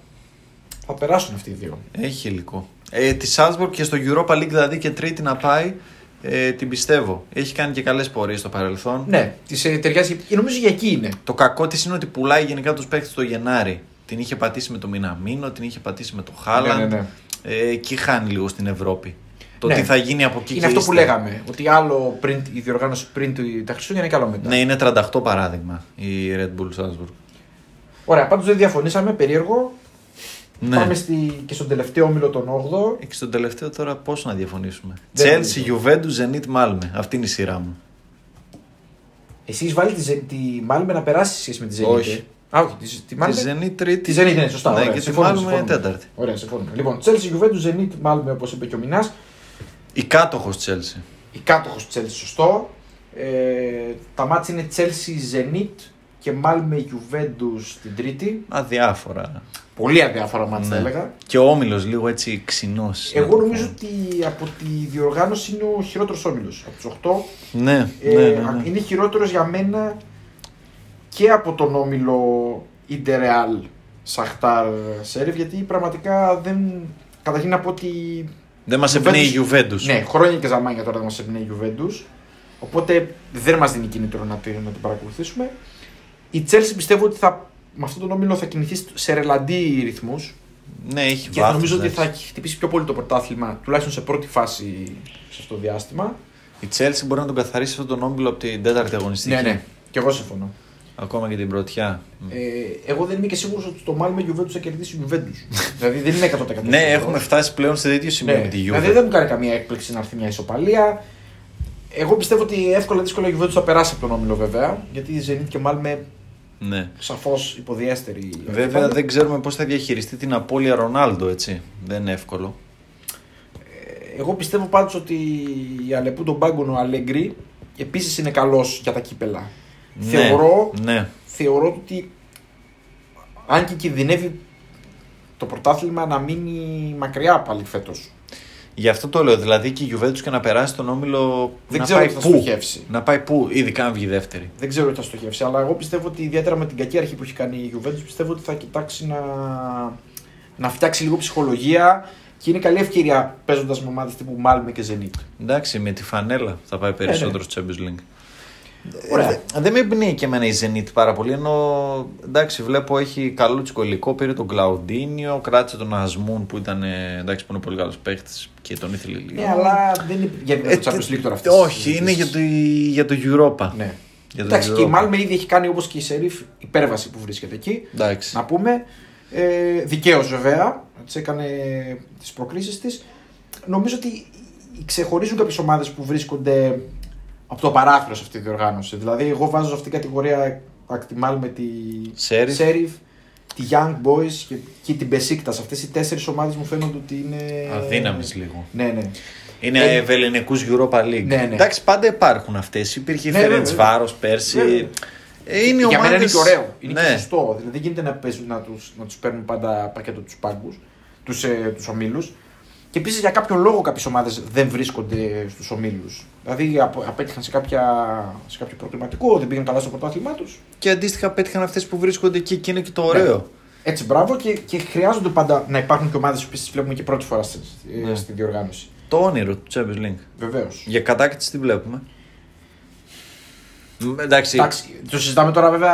θα περάσουν αυτοί οι δύο. Έχει υλικό. Ε, τη Σάλσμπουργκ και στο Europa League δηλαδή και τρίτη να πάει. Ε, την πιστεύω. Έχει κάνει και καλές πορείες στο παρελθόν. Ναι, τη ε, ταιριάζει. και Νομίζω για εκεί είναι. Το κακό της είναι ότι πουλάει γενικά τους παίχτε το Γενάρη. Την είχε πατήσει με το Μιναμίνο, την είχε πατήσει με το Χάλαντ. Ναι, ναι, ναι. Ε, εκεί χάνει λίγο στην Ευρώπη. Το Ναι. τι θα γίνει από εκεί Είναι και αυτό που ύστερα. λέγαμε. Ότι άλλο πριν, η διοργάνωση πριν του- τα Χριστούγεννα και άλλο μετά. Ναι, είναι 38 παράδειγμα η Red Bull Salzburg. Ωραία, πάντως δεν διαφωνήσαμε. Περίεργο. Ναι. Πάμε στη, και στον τελευταίο όμιλο, τον 8ο. Και στον τελευταίο τώρα πώς να διαφωνήσουμε. Δεν Chelsea, Juventus, Zenit, Malme. Αυτή είναι η σειρά μου. Εσύ έχει βάλει τη, Ζε- τη Μάλμε να περάσει σε σχέση με τη Zenit. Όχι. Ε; Α, όχι. Τη, τη Τη Μάλμε. Zenit τρίτη. Τη Zenit είναι σωστά. Ναι, ωραία, και τη συμφωνούμε, Malme συμφωνούμε. τέταρτη. Ωραία, συμφωνούμε. Λοιπόν, Chelsea, Juventus, Zenit, Μάλμε όπως είπε και ο Μινάς. Η κάτοχος Chelsea. Η κάτοχος Chelsea, σωστό. Ε, τα μάτια είναι Chelsea, Zenit και Μάλμε, Juventus την τρίτη. Αδιάφορα. Πολύ αδιάφορα μάτια θα Ναι. έλεγα. Και ο όμιλος λίγο έτσι ξινός. Εγώ νομίζω ότι από τη διοργάνωση είναι ο χειρότερος όμιλος. Από τους 8 Ναι, Ε, ναι, ναι, ναι. Είναι χειρότερος για μένα και από τον όμιλο Ιντερεάλ Σαχτάρ Σέριφ γιατί πραγματικά δεν. Καταρχήν να πω ότι. Δεν μας Juventus- εμπνέει η Juventus. Ναι, χρόνια και ζαμάνια τώρα δεν μας εμπνέει η Juventus. Οπότε δεν μας δίνει κίνητρο να την, να την παρακολουθήσουμε. Η Chelsea πιστεύω ότι θα, με αυτόν τον όμιλο θα κινηθεί σε ρελαντί ρυθμούς Ναι, έχει και βάθος, νομίζω ότι θα εντάξει. χτυπήσει πιο πολύ το πρωτάθλημα, τουλάχιστον σε πρώτη φάση σε αυτό το διάστημα. Η Chelsea μπορεί να τον καθαρίσει αυτόν τον όμιλο από την τέταρτη αγωνιστική. Ναι, ναι, και εγώ συμφωνώ. Ακόμα και την πρωτιά. Ε, εγώ δεν είμαι και σίγουρος ότι το Μάλμε Juventus θα κερδίσει η Juventus. δηλαδή δεν είναι 100%. Ναι, σίγουρος. έχουμε φτάσει πλέον σε τέτοιο σημείο Ναι, με τη Juve. Δηλαδή δεν μου κάνει καμία έκπληξη να έρθει μια ισοπαλία. Εγώ πιστεύω ότι εύκολα δύσκολα η Juventus θα περάσει από τον όμιλο βέβαια. Γιατί η Zenit και Μάλμε Ναι. σαφώς υποδιέστερη. Βέβαια δεν ξέρουμε πώς θα διαχειριστεί την απώλεια Ρονάλντο, έτσι. Δεν είναι εύκολο. Εγώ πιστεύω πάντως ότι η Αλεπού τον Πάγκον ο Αλέγκρι επίσης είναι καλός για τα κύπελα. Θεωρώ, Ναι. θεωρώ ότι αν και κινδυνεύει το πρωτάθλημα να μείνει μακριά πάλι φέτος. Γι' αυτό το λέω. Δηλαδή και η Juventus και να περάσει τον όμιλο. Δεν να ξέρω πάει τι θα πού. στοχεύσει. Να πάει πού, ειδικά αν βγει δεύτερη. Δεν ξέρω τι θα στοχεύσει, αλλά εγώ πιστεύω ότι ιδιαίτερα με την κακή αρχή που έχει κάνει η Juventus πιστεύω ότι θα κοιτάξει να, να φτιάξει λίγο ψυχολογία και είναι καλή ευκαιρία παίζοντας με ομάδες τύπου Μάλμε και Zenit. Εντάξει, με τη φανέλα θα πάει περισσότερο στο Champions League. Ωραία. Ε, δεν με εμπνέει και εμένα η Zenit πάρα πολύ. Ενώ εντάξει, βλέπω έχει καλούτσικο υλικό. Πήρε τον Κλαουντίνιο, κράτησε τον Ασμούν που ήταν ε, εντάξει, που είναι πολύ καλός παίχτη και τον ήθελε λίγο. Ναι, αλλά δεν είναι για Ε, το Champions League τώρα αυτή. όχι, είναι για το, για το Europa. Ναι. Για το Εντάξει, και η Europa. Μάλμε ήδη έχει κάνει όπως και η Σερίφ υπέρβαση που βρίσκεται εκεί. Εντάξει. Να πούμε. Ε, Δικαίως βέβαια. τη έκανε τις προκρίσει της. Νομίζω ότι ξεχωρίζουν κάποιες ομάδες που βρίσκονται από το παράθυρο σε αυτή τη διοργάνωση. Δηλαδή, εγώ βάζω σε αυτή την κατηγορία ακτιμάλ με τη Sheriff. Sheriff, τη Young Boys και, και την Besiktas. Αυτές οι τέσσερις ομάδες μου φαίνονται ότι είναι. Αδύναμες λίγο. Ναι, ναι. Είναι Ε, ευελενικούς Europa League. Ναι, ναι. Εντάξει, πάντα υπάρχουν αυτές. Υπήρχε η Ναι, Φέρεντ βέβαια. Βάρο πέρσι. Βέβαια. Ε, είναι Για μένα είναι ομάδες- και ωραίο. Είναι ναι. και σωστό. Δηλαδή δεν γίνεται να, παίζουν, να, τους, να τους παίρνουν πάντα πακέτο τους πάγκους, τους, ε, τους ομίλους. Και επίσης για κάποιο λόγο κάποιες ομάδες δεν βρίσκονται στους ομίλους. Δηλαδή απο- απέτυχαν σε, κάποια, σε κάποιο προκριματικό, δεν πήγαν καλά στο πρωτάθλημά τους. Και αντίστοιχα πέτυχαν αυτές που βρίσκονται εκεί και είναι και το ωραίο. Έτσι, μπράβο και, και χρειάζονται πάντα να υπάρχουν και ομάδες που τις βλέπουμε και πρώτη φορά στη, ε, Ναι. στη διοργάνωση. Το όνειρο του Champions League. Βεβαίως. Για κατάκριση τι βλέπουμε; Μ, Εντάξει, Εντάξει, το συζητάμε τώρα βέβαια.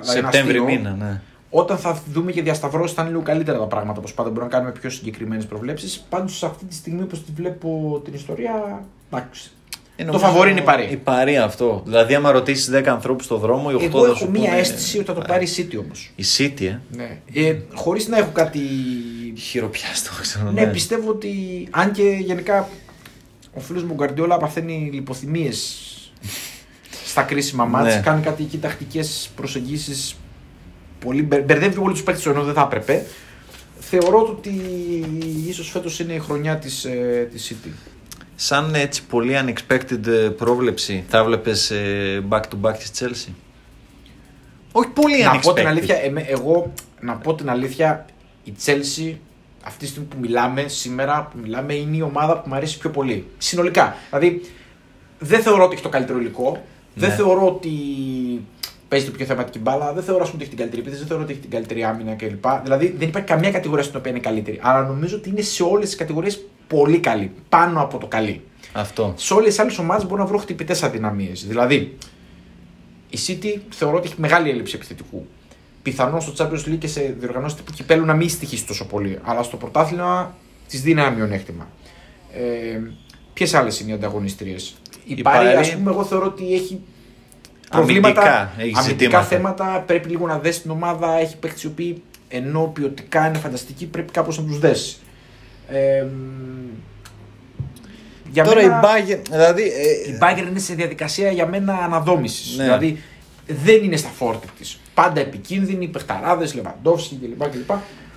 δηλαδή, είναι Σεπτέμβρη αστείο. μήνα, ναι. Όταν θα δούμε και διασταυρώσεις, θα είναι λίγο καλύτερα τα πράγματα. Όπως πάντα μπορούμε να κάνουμε πιο συγκεκριμένες προβλέψεις. Πάντως, σε αυτή τη στιγμή, όπως τη βλέπω την ιστορία, εντάξει. Ε, Το νομίζω φαβόρι είναι η Παρή. Η Παρή αυτό. Δηλαδή, άμα ρωτήσεις 10 ανθρώπους στον δρόμο, οι 8 Εγώ θα έχω σου μία πούνε- αίσθηση ότι θα το πάρει η City όμως. Η City, ε; Ναι. Ε, Χωρίς να έχω κάτι. Χειροπιάστο, ξέρω. Ναι, πιστεύω ότι. Αν και γενικά ο φίλος μου Γκαρντιόλα παθαίνει λιποθυμίες στα κρίσιμα μάτια. Ναι. Κάνει κάτι εκεί τακτικές προσεγγίσεις. Πολύ... μπερ- Μπερδεύει πολύ τους παίκτες ενώ δεν θα έπρεπε. θεωρώ το ότι ίσως φέτος είναι η χρονιά της, ε, της City. Σαν έτσι πολύ unexpected ε, πρόβλεψη, θα βλέπει back to back της Chelsea; Όχι πολύ να unexpected. πω την αλήθεια, εμέ- εγώ να πω την αλήθεια, η Chelsea αυτή τη στιγμή που μιλάμε, σήμερα που μιλάμε, είναι η ομάδα που μου αρέσει πιο πολύ. Συνολικά. Δηλαδή, δεν θεωρώ ότι έχει το καλύτερο υλικό. Δεν Ναι. θεωρώ ότι παίζει το πιο θεματική μπάλα. Δεν θεωρώ ας πούμε, ότι έχει την καλύτερη επίθεση. Δεν θεωρώ ότι έχει την καλύτερη άμυνα κλπ. Δηλαδή, δεν υπάρχει καμία κατηγορία στην οποία είναι καλύτερη. Αλλά νομίζω ότι είναι σε όλες τις κατηγορίες πολύ καλή. Πάνω από το καλή. Αυτό. Σε όλες τις άλλες ομάδες μπορώ να βρω χτυπητές αδυναμίες. Δηλαδή, η City θεωρώ ότι έχει μεγάλη έλλειψη επιθετικού. Πιθανώς στο Champions League και σε διοργανώσεις τύπου κυπέλου να μην στοιχήσει τόσο πολύ. Αλλά στο πρωτάθλημα της δίνει ένα μειονέκτημα. Ε, Ποιες άλλες είναι οι ανταγωνιστρίες; Η, Η Πάρη, Πάρη- ας πούμε, εγώ θεωρώ ότι έχει Αμυντικά προβλήματα. έχεις αμυντικά ζητήματα. θέματα. Πρέπει λίγο να δέσει την ομάδα. Έχει παίχτε οι οποίοι ενώ ποιοτικά είναι φανταστικοί, πρέπει κάπως να τους δέσει. Ε, για Τώρα μένα- η Bayern, δηλαδή. ε, η Bayern είναι σε διαδικασία για μένα αναδόμησης. Ναι. Δηλαδή δεν είναι στα φόρτη της. Πάντα επικίνδυνοι, παιχταράδες, Λεβαντόφσκι κλπ. κλπ.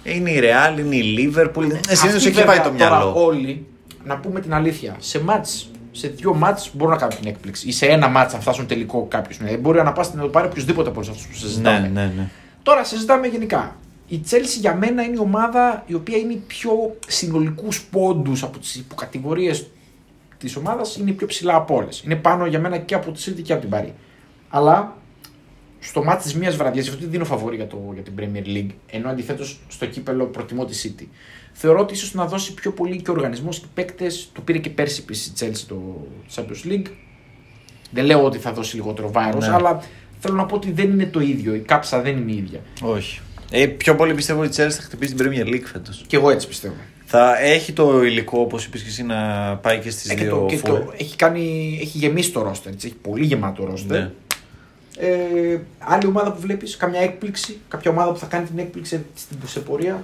είναι η Real, είναι η Liverpool. Ε, Συνήθως Αυτοί εκεί πάει βέβαια το τώρα μυαλό. Όλοι, να πούμε την αλήθεια, σε μάτς, σε δύο μάτς μπορούν να κάνουν την έκπληξη. Ή σε ένα μάτς να φτάσουν τελικό κάποιος. Ναι, μπορεί να πας να το πάρει οποιοδήποτε από όλους αυτούς που συζητάμε. Ναι, ναι, ναι. Τώρα συζητάμε γενικά. Η Chelsea για μένα είναι η ομάδα η οποία είναι οι πιο συνολικούς πόντους από τις υποκατηγορίες της ομάδας είναι πιο ψηλά από όλες. Είναι πάνω για μένα και από τη City και από την Παρή. Αλλά στο μάτι της μίας βραδιάς, γι' αυτό δεν δίνω φαβορή για, το, για την Premier League, ενώ αντιθέτως στο κύπελο προτιμώ τη City. Θεωρώ ότι ίσως να δώσει πιο πολύ και ο οργανισμός και οι παίκτες. Το πήρε και πέρσι επίσης η Chelsea το Champions League. Δεν λέω ότι θα δώσει λιγότερο βάρος, Ναι. αλλά θέλω να πω ότι δεν είναι το ίδιο. Η κάψα δεν είναι η ίδια. Όχι. Ε, πιο πολύ πιστεύω ότι η Chelsea θα χτυπήσει την Premier League φέτος. Και εγώ έτσι πιστεύω. Θα έχει το υλικό, όπως είπες και εσύ, να πάει και στις Ε, και δύο το, και full. το, έχει, κάνει, έχει γεμίσει το ρόστερ. Έτσι, έχει πολύ γεμάτο ρόστερ. Ναι. Ε, άλλη ομάδα που βλέπεις, καμιά έκπληξη, κάποια ομάδα που θα κάνει την έκπληξη στην σε πορεία.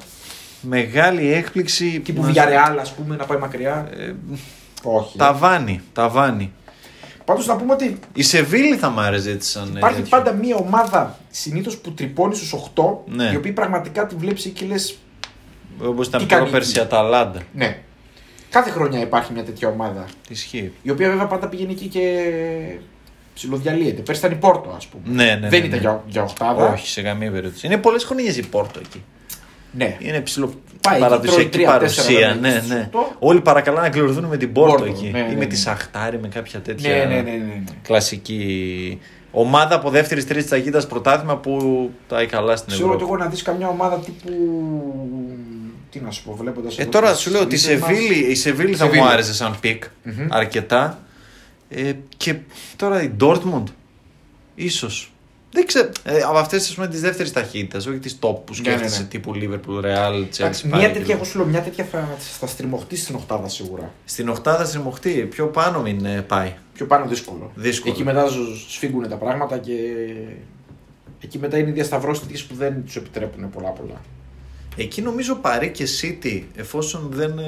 Μεγάλη έκπληξη. Τύπου να- Villarreal, ας πούμε, να πάει μακριά. Ε, Όχι. ταβάνι, ταβάνι. Πάντως να πούμε ότι Η Σεβίλη θα μ' άρεσε έτσι σαν. υπάρχει τέτοιο. πάντα μία ομάδα συνήθως που τρυπώνει στους 8, Ναι. οι οποίοι πραγματικά τη βλέπεις και λες. Όπως ήταν Τι κάνει πρόπερση εκεί. η Αταλάντα. Ναι. Κάθε χρονιά υπάρχει μια τέτοια ομάδα. Ισχύει. Η οποία βέβαια πάντα πηγαίνει εκεί και ψιλοδιαλύεται. Πέρσι ήταν η Πόρτο, ας πούμε. Ναι, ναι, Δεν ναι, ήταν ναι. για, για οχτάδα. Όχι, σε καμία περίπτωση. Είναι πολλές χρονιές η Πόρτο εκεί. Ναι. Είναι ψηλό Πάει εκεί, παραδοσιακή τρώει τρία, παρουσία. τέσσερα, Ναι, στους ναι. οκτώ. Όλοι παρακαλάνε να κληρωθούν με την Πόρτο, Πόρτο, εκεί. ναι, ναι, ή με ναι. τη Σαχτάρη, με κάποια τέτοια. Ναι, ναι, ναι, ναι, ναι. Κλασική ομάδα από δεύτερης τρίτης ταχύτητα πρωτάθλημα που τα έχει καλά στην Ξέρω ότι Ευρώπη. εγώ να δεις καμιά ομάδα τύπου. Τι να σου πω, βλέποντας. Ε, τώρα σου λέω ότι η Σεβίλη, η Σεβίλη θα μου Σεβίλη. άρεσε σαν pick Μμμ. αρκετά. Ε, και τώρα η Dortmund, ίσως. Δεν ξέρω. Ε, από αυτές τις δεύτερης ταχύτητας, όχι τις top που Ναι, ναι, σκέφτεσαι ναι. τύπου Liverpool, Real, Chelsea. Μια Bayern τέτοια, κλπ. εγώ σου λέω, μια τέτοια θα, θα στριμωχτεί στην Οχτάδα σίγουρα. Στην Οχτάδα στριμωχτεί, πιο πάνω μην ε, πάει. Πιο πάνω δύσκολο. Δύσκολο. Εκεί μετά σου σφίγγουν τα πράγματα και. Εκεί μετά είναι οι διασταυρώσει τέτοιε που δεν τους επιτρέπουν πολλά πολλά. Εκεί νομίζω Παρή και City, εφόσον δεν. ε,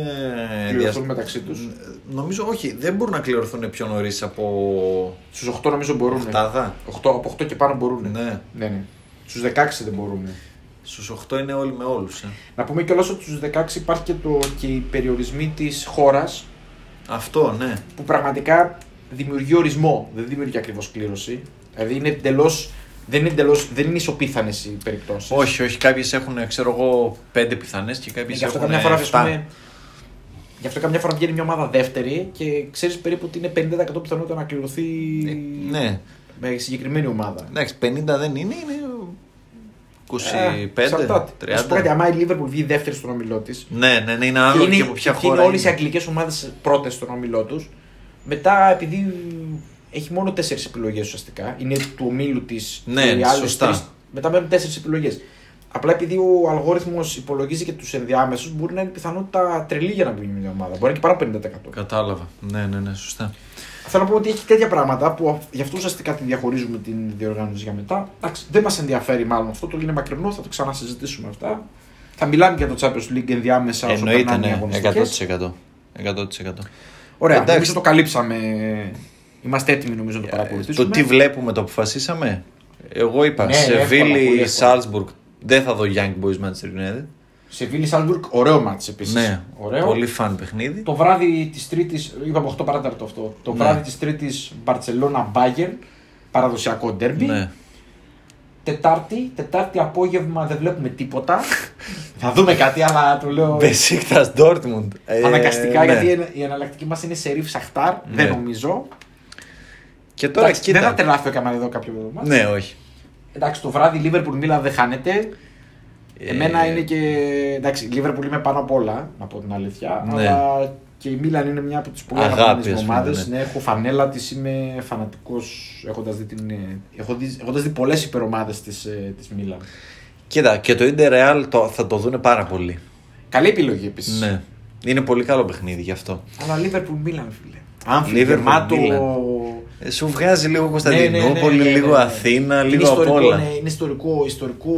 Κληρωθούν διασ- μεταξύ τους. Νομίζω όχι, δεν μπορούν να κληρωθούν πιο νωρίς από. Στους 8 νομίζω μπορούν. Οχτάδα. 8, από 8 και πάνω μπορούν. Ναι. ναι, ναι. Στους 16 δεν μπορούν. Στους 8 είναι όλοι με όλους. Ε. Να πούμε κιόλας ότι στους 16 υπάρχει και, το, και οι περιορισμοί της χώρας Αυτό, ναι. που πραγματικά δημιουργεί ορισμό. Δεν δημιουργεί ακριβώς κλήρωση. Δηλαδή είναι εντελώς. Δεν είναι, εντελώς, δεν είναι ισοπίθανες οι περιπτώσεις. Όχι, όχι. Κάποιες έχουν, ξέρω εγώ, πέντε πιθανές και κάποιες Γι' αυτό έχουν. καμιά φορά, ας 7. πούμε, γι' αυτό καμιά φορά βγαίνει μια ομάδα δεύτερη και ξέρεις περίπου ότι είναι 50% πιθανότητα να κληρωθεί Ε, ναι. με συγκεκριμένη ομάδα. Εντάξει, 50 δεν είναι, είναι 25, Ε, εξαρτάται. 30. Να σου πω κάτι, άμα η Liverpool βγει δεύτερη στον ομιλό της. Ναι, ναι, ναι, είναι άλλο και, από ποια και είναι χώρα. όλες οι αγγλικές ομάδες πρώτες στον ομιλό τους. Μετά, επειδή έχει μόνο τέσσερις επιλογές ουσιαστικά, είναι του ομίλου της Ναι, και οι άλλες σωστά. τρεις, μετά μένουν τέσσερις επιλογές. Απλά επειδή ο αλγόριθμος υπολογίζει και τους ενδιάμεσους, μπορεί να είναι πιθανότητα τρελή για να μπει μια ομάδα. Μπορεί να είναι και πάνω από 50%. Κατάλαβα. Ναι, ναι, ναι, σωστά. Θέλω να πω ότι έχει τέτοια πράγματα που γι' αυτό ουσιαστικά τη διαχωρίζουμε την διοργάνωση για μετά. Εντάξει, δεν μας ενδιαφέρει μάλλον αυτό, το είναι μακρινό, θα το ξανασυζητήσουμε αυτά. Θα μιλάμε για το Champions League ενδιάμεσα όσο Εννοείται, περνάνε οι ναι. αγωνιστικές. 100%. 100%. Ωραία, Εντάξει. νομίζω το καλύψαμε. Είμαστε έτοιμοι νομίζω να το Ε, παρακολουθήσουμε. Το τι βλέπουμε, το αποφασίσαμε; Εγώ είπα Ναι, ναι, εύκολα, πολύ Σεβίλη, εύκολα. Σάλτσμπουργκ. Δεν θα δω Young Boys Manchester United. Σεβίλη Σάλμπουργκ, ωραίο μάτς επίσης. Ναι, ωραίο. πολύ φαν παιχνίδι. Το βράδυ της Τρίτης, είπαμε 8 παράταρτο αυτό. Το Ναι. βράδυ της Τρίτης Μπαρσελόνα Μπάγκερ, παραδοσιακό ντέρμπι. Ναι. Τετάρτη, Τετάρτη απόγευμα δεν βλέπουμε τίποτα. Θα δούμε κάτι, αλλά το λέω Μπεσίκτας Dortmund. Ε, αναγκαστικά ναι. γιατί η ενα- η εναλλακτική μας είναι Σερίφ Σαχτάρ. Δεν Ναι. νομίζω. Και τώρα Εντάξει, δεν θα κοίτα. τρελάθω έκανα εδώ κάποιο μάτς. Ναι, όχι. Εντάξει, το βράδυ Λίβερπουλ Μίλαν δεν χάνεται. Εμένα Ε, είναι και. Εντάξει, η Λίβερπουλ είμαι πάνω απ' όλα, να πω την αλήθεια. Ναι. Αλλά και η Μίλαν είναι μια από τις πολύ Αγάπη, αγαπημένες ας πούμε, ομάδες. ναι. Ναι. έχω φανέλα της, είμαι φανατικός έχοντας δει, την, ε, έχω δει, έχοντας δει πολλές υπερομάδες της της Μίλαν. Κοίτα, και το Inter Real το, θα το δούνε πάρα πολύ. Καλή επιλογή επίσης. Ναι. Είναι πολύ καλό παιχνίδι γι' αυτό. Αλλά Λίβερπουλ Μίλαν, φίλε. Άνφιλ, Liverpool, γεμάτο. Μίλαν. Ε, σου βγάζει λίγο Κωνσταντινούπολη, Ναι, ναι, ναι, ναι, λίγο ναι, ναι. Αθήνα, Είναι λίγο απ' ιστορικό, όλα. ναι, είναι ιστορικό, ιστορικό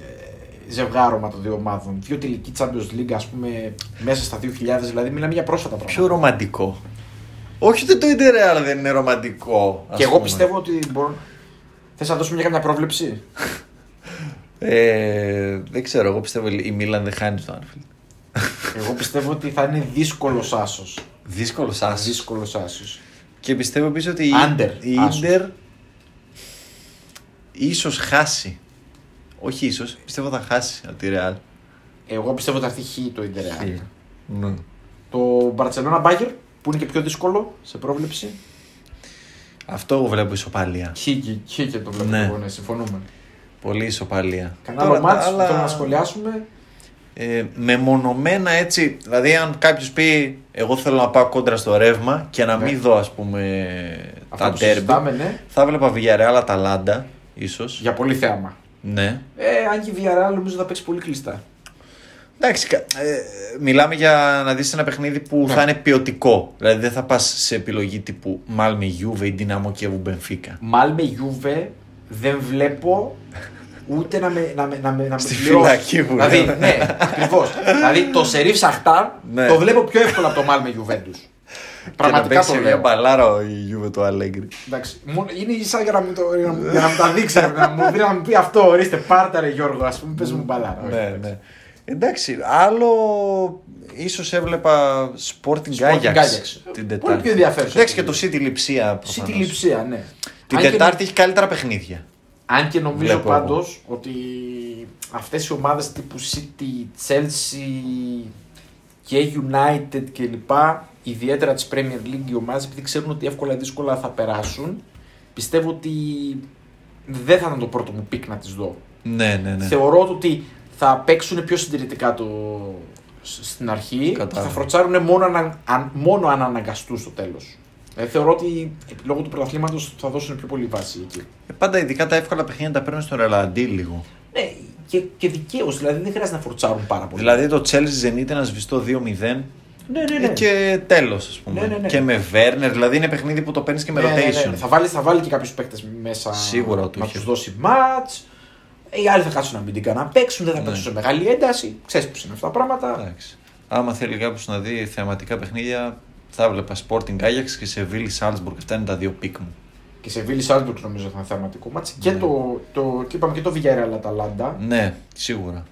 ε, ζευγάρωμα των δύο ομάδων. Δύο τελική Champions League, ας πούμε, μέσα στα 2000, δηλαδή μιλάμε για πρόσφατα πράγματα. Πιο ρομαντικό. Όχι ότι το Inter Real δεν είναι ρομαντικό. ας Και εγώ πούμε. πιστεύω ότι μπορούν. Θες να δώσουμε μια καμιά πρόβλεψη; Ε, δεν ξέρω, εγώ πιστεύω η Μίλαν δεν χάνει στο Anfield. Εγώ πιστεύω ότι θα είναι δύσκολος άσος. Δύσκολος άσος. Δύσκολος άσος. Και πιστεύω επίσης ότι η, Under, η άσος. Inter ίσως χάσει. Όχι ίσως, πιστεύω θα χάσει από τη Real. Εγώ πιστεύω ότι θα έρθει χ το Ιντερ. Ναι. Το Barcelona Bayern που είναι και πιο δύσκολο σε πρόβλεψη. Αυτό εγώ βλέπω ισοπαλία. Χ και, χ και το βλέπω Ναι. εγώ, ναι, συμφωνούμε. Πολύ ισοπαλία. Κανένα Τώρα άλλο τα μάτς που άλλα, θέλω να σχολιάσουμε. Ε, μεμονωμένα έτσι, δηλαδή αν κάποιος πει εγώ θέλω να πάω κόντρα στο ρεύμα και να Ναι. μην δω ας πούμε Αυτά τα που τέρμπι, συζητάμε, ναι, θα βλέπα Villarreal Αταλάντα ίσως. για πολύ θέαμα. Ναι. Ε, αν και η Villarreal νομίζω θα παίξει πολύ κλειστά. Εντάξει, κα- ε, μιλάμε για να δεις ένα παιχνίδι που Ναι. θα είναι ποιοτικό. Δηλαδή δεν θα πας σε επιλογή τύπου Μάλμε Γιούβε ή Dinamo Κιέβου Μπενφίκα. Μάλ με Juve δεν βλέπω ούτε να με, να με, να με, να με Στη πληρώσει. φυλακή που Δηλαδή, λέμε. ναι, ακριβώς. δηλαδή το Σερίφ Σαχτάρ Ναι. το βλέπω πιο εύκολα από το Μάλ με Juventus. και να Πραγματικά παίξει το μια λέω. μπαλάρα η Γιούβε του Αλέγκρι. Εντάξει, μόνο- είναι σαν για να μου, το, για να μου, για να μου τα δείξει, ρε, να μου, πει- να μου πει αυτό, ορίστε, πάρτα ρε Γιώργο, ας πούμε, πες μου μπαλάρα. Όχι, Ναι, εντάξει. ναι. Εντάξει, άλλο ίσως έβλεπα Sporting Sporting Ajax Ajax. την Πολύ Τετάρτη. πιο ενδιαφέρουσα. Εντάξει και το City Λιψία City προφανώς. Λιψία, ναι. Την Αν και Τετάρτη έχει καλύτερα παιχνίδια. Αν και νομίζω Βλέπω εγώ. πάντως ότι αυτές οι ομάδες τύπου City, Chelsea και United κλπ. Ιδιαίτερα της Premier League οι ομάδες επειδή ξέρουν ότι εύκολα ή δύσκολα θα περάσουν πιστεύω ότι δεν θα ήταν το πρώτο μου pick να τις δω. Ναι, ναι, ναι. Θεωρώ ότι θα παίξουν πιο συντηρητικά το... σ- στην αρχή και Κατάλαβα. θα φορτσάρουν μόνο, αν, αν, μόνο αν αναγκαστούν στο τέλος. Ε, θεωρώ ότι λόγω του πρωταθλήματος θα δώσουν πιο πολύ βάση εκεί. Ε, πάντα ειδικά τα εύκολα παιχνίδια τα παίρνουν στο ρελαντί λίγο. Ναι, και, και δικαίως. Δηλαδή δεν χρειάζεται να φορτσάρουν πάρα πολύ. Δηλαδή το Chelsea Zenit ένα σβηστό 2-0 ναι, ναι, ναι. ε, και τέλος, ας πούμε. Ναι, ναι, ναι. Και με Werner, δηλαδή είναι παιχνίδι που το παίρνεις και με Ναι, ναι, ναι, rotation. ναι. Θα, βάλεις, θα βάλει και κάποιους παίκτες μέσα Σίγουρα το να είχε. τους δώσει ματ. Οι άλλοι θα κάτσουν να μην την κάνουν να παίξουν, δεν θα Ναι. παίξουν σε μεγάλη ένταση. Ξέρεις πώς είναι αυτά τα πράγματα. Εντάξει. Άμα θέλει κάποιος να δει θεαματικά παιχνίδια, θα έβλεπα Sporting Ajax και Σεβίλλη Salzburg. Αυτά είναι τα δύο pick μου. Και Σεβίλλη Σάλτσμπουργκ νομίζω θα είναι θεαματικό ματς. Και, το, το, και είπαμε και το Villarreal Αταλάντα. Ναι, σίγουρα.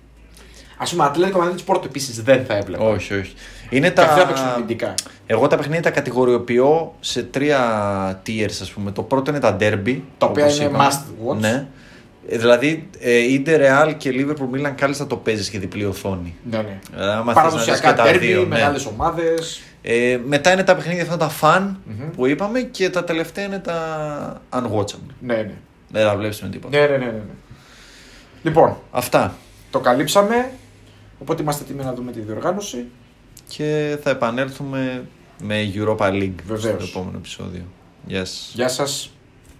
Ας πούμε, Ατλέτικο Μαδρίτη Πόρτο επίσης δεν θα έβλεπα. Όχι, όχι. Είναι Και αυτοί θα παίξουν τα... αμυντικά. Εγώ τα παιχνίδια τα κατηγοριοποιώ σε τρία tiers, ας πούμε. Το πρώτο είναι τα ντέρμπι. Τα οποία όπως είναι είπαμε. must watch. Ναι. Ε, δηλαδή, ε, είτε Real και Liverpool Milan κάλλιστα το παίζεις και διπλή οθόνη. Ναι, ναι. Ε, άμα θες να δεις Παραδοσιακά και τα ντέρμπι, δύο, ναι. μεγάλες ομάδες. Ε, μετά είναι τα παιχνίδια αυτά τα fun Μμμ. που είπαμε και τα τελευταία είναι τα unwatchable. Ναι, ναι. Δεν θα βλέπει με τίποτα. Ναι, ναι, ναι, ναι. ναι. Λοιπόν, Αυτά. το καλύψαμε. Οπότε είμαστε έτοιμοι να δούμε τη διοργάνωση. Και θα επανέλθουμε με Europa League Βεβαίως. στο επόμενο επεισόδιο. Γεια σας. Γεια σας.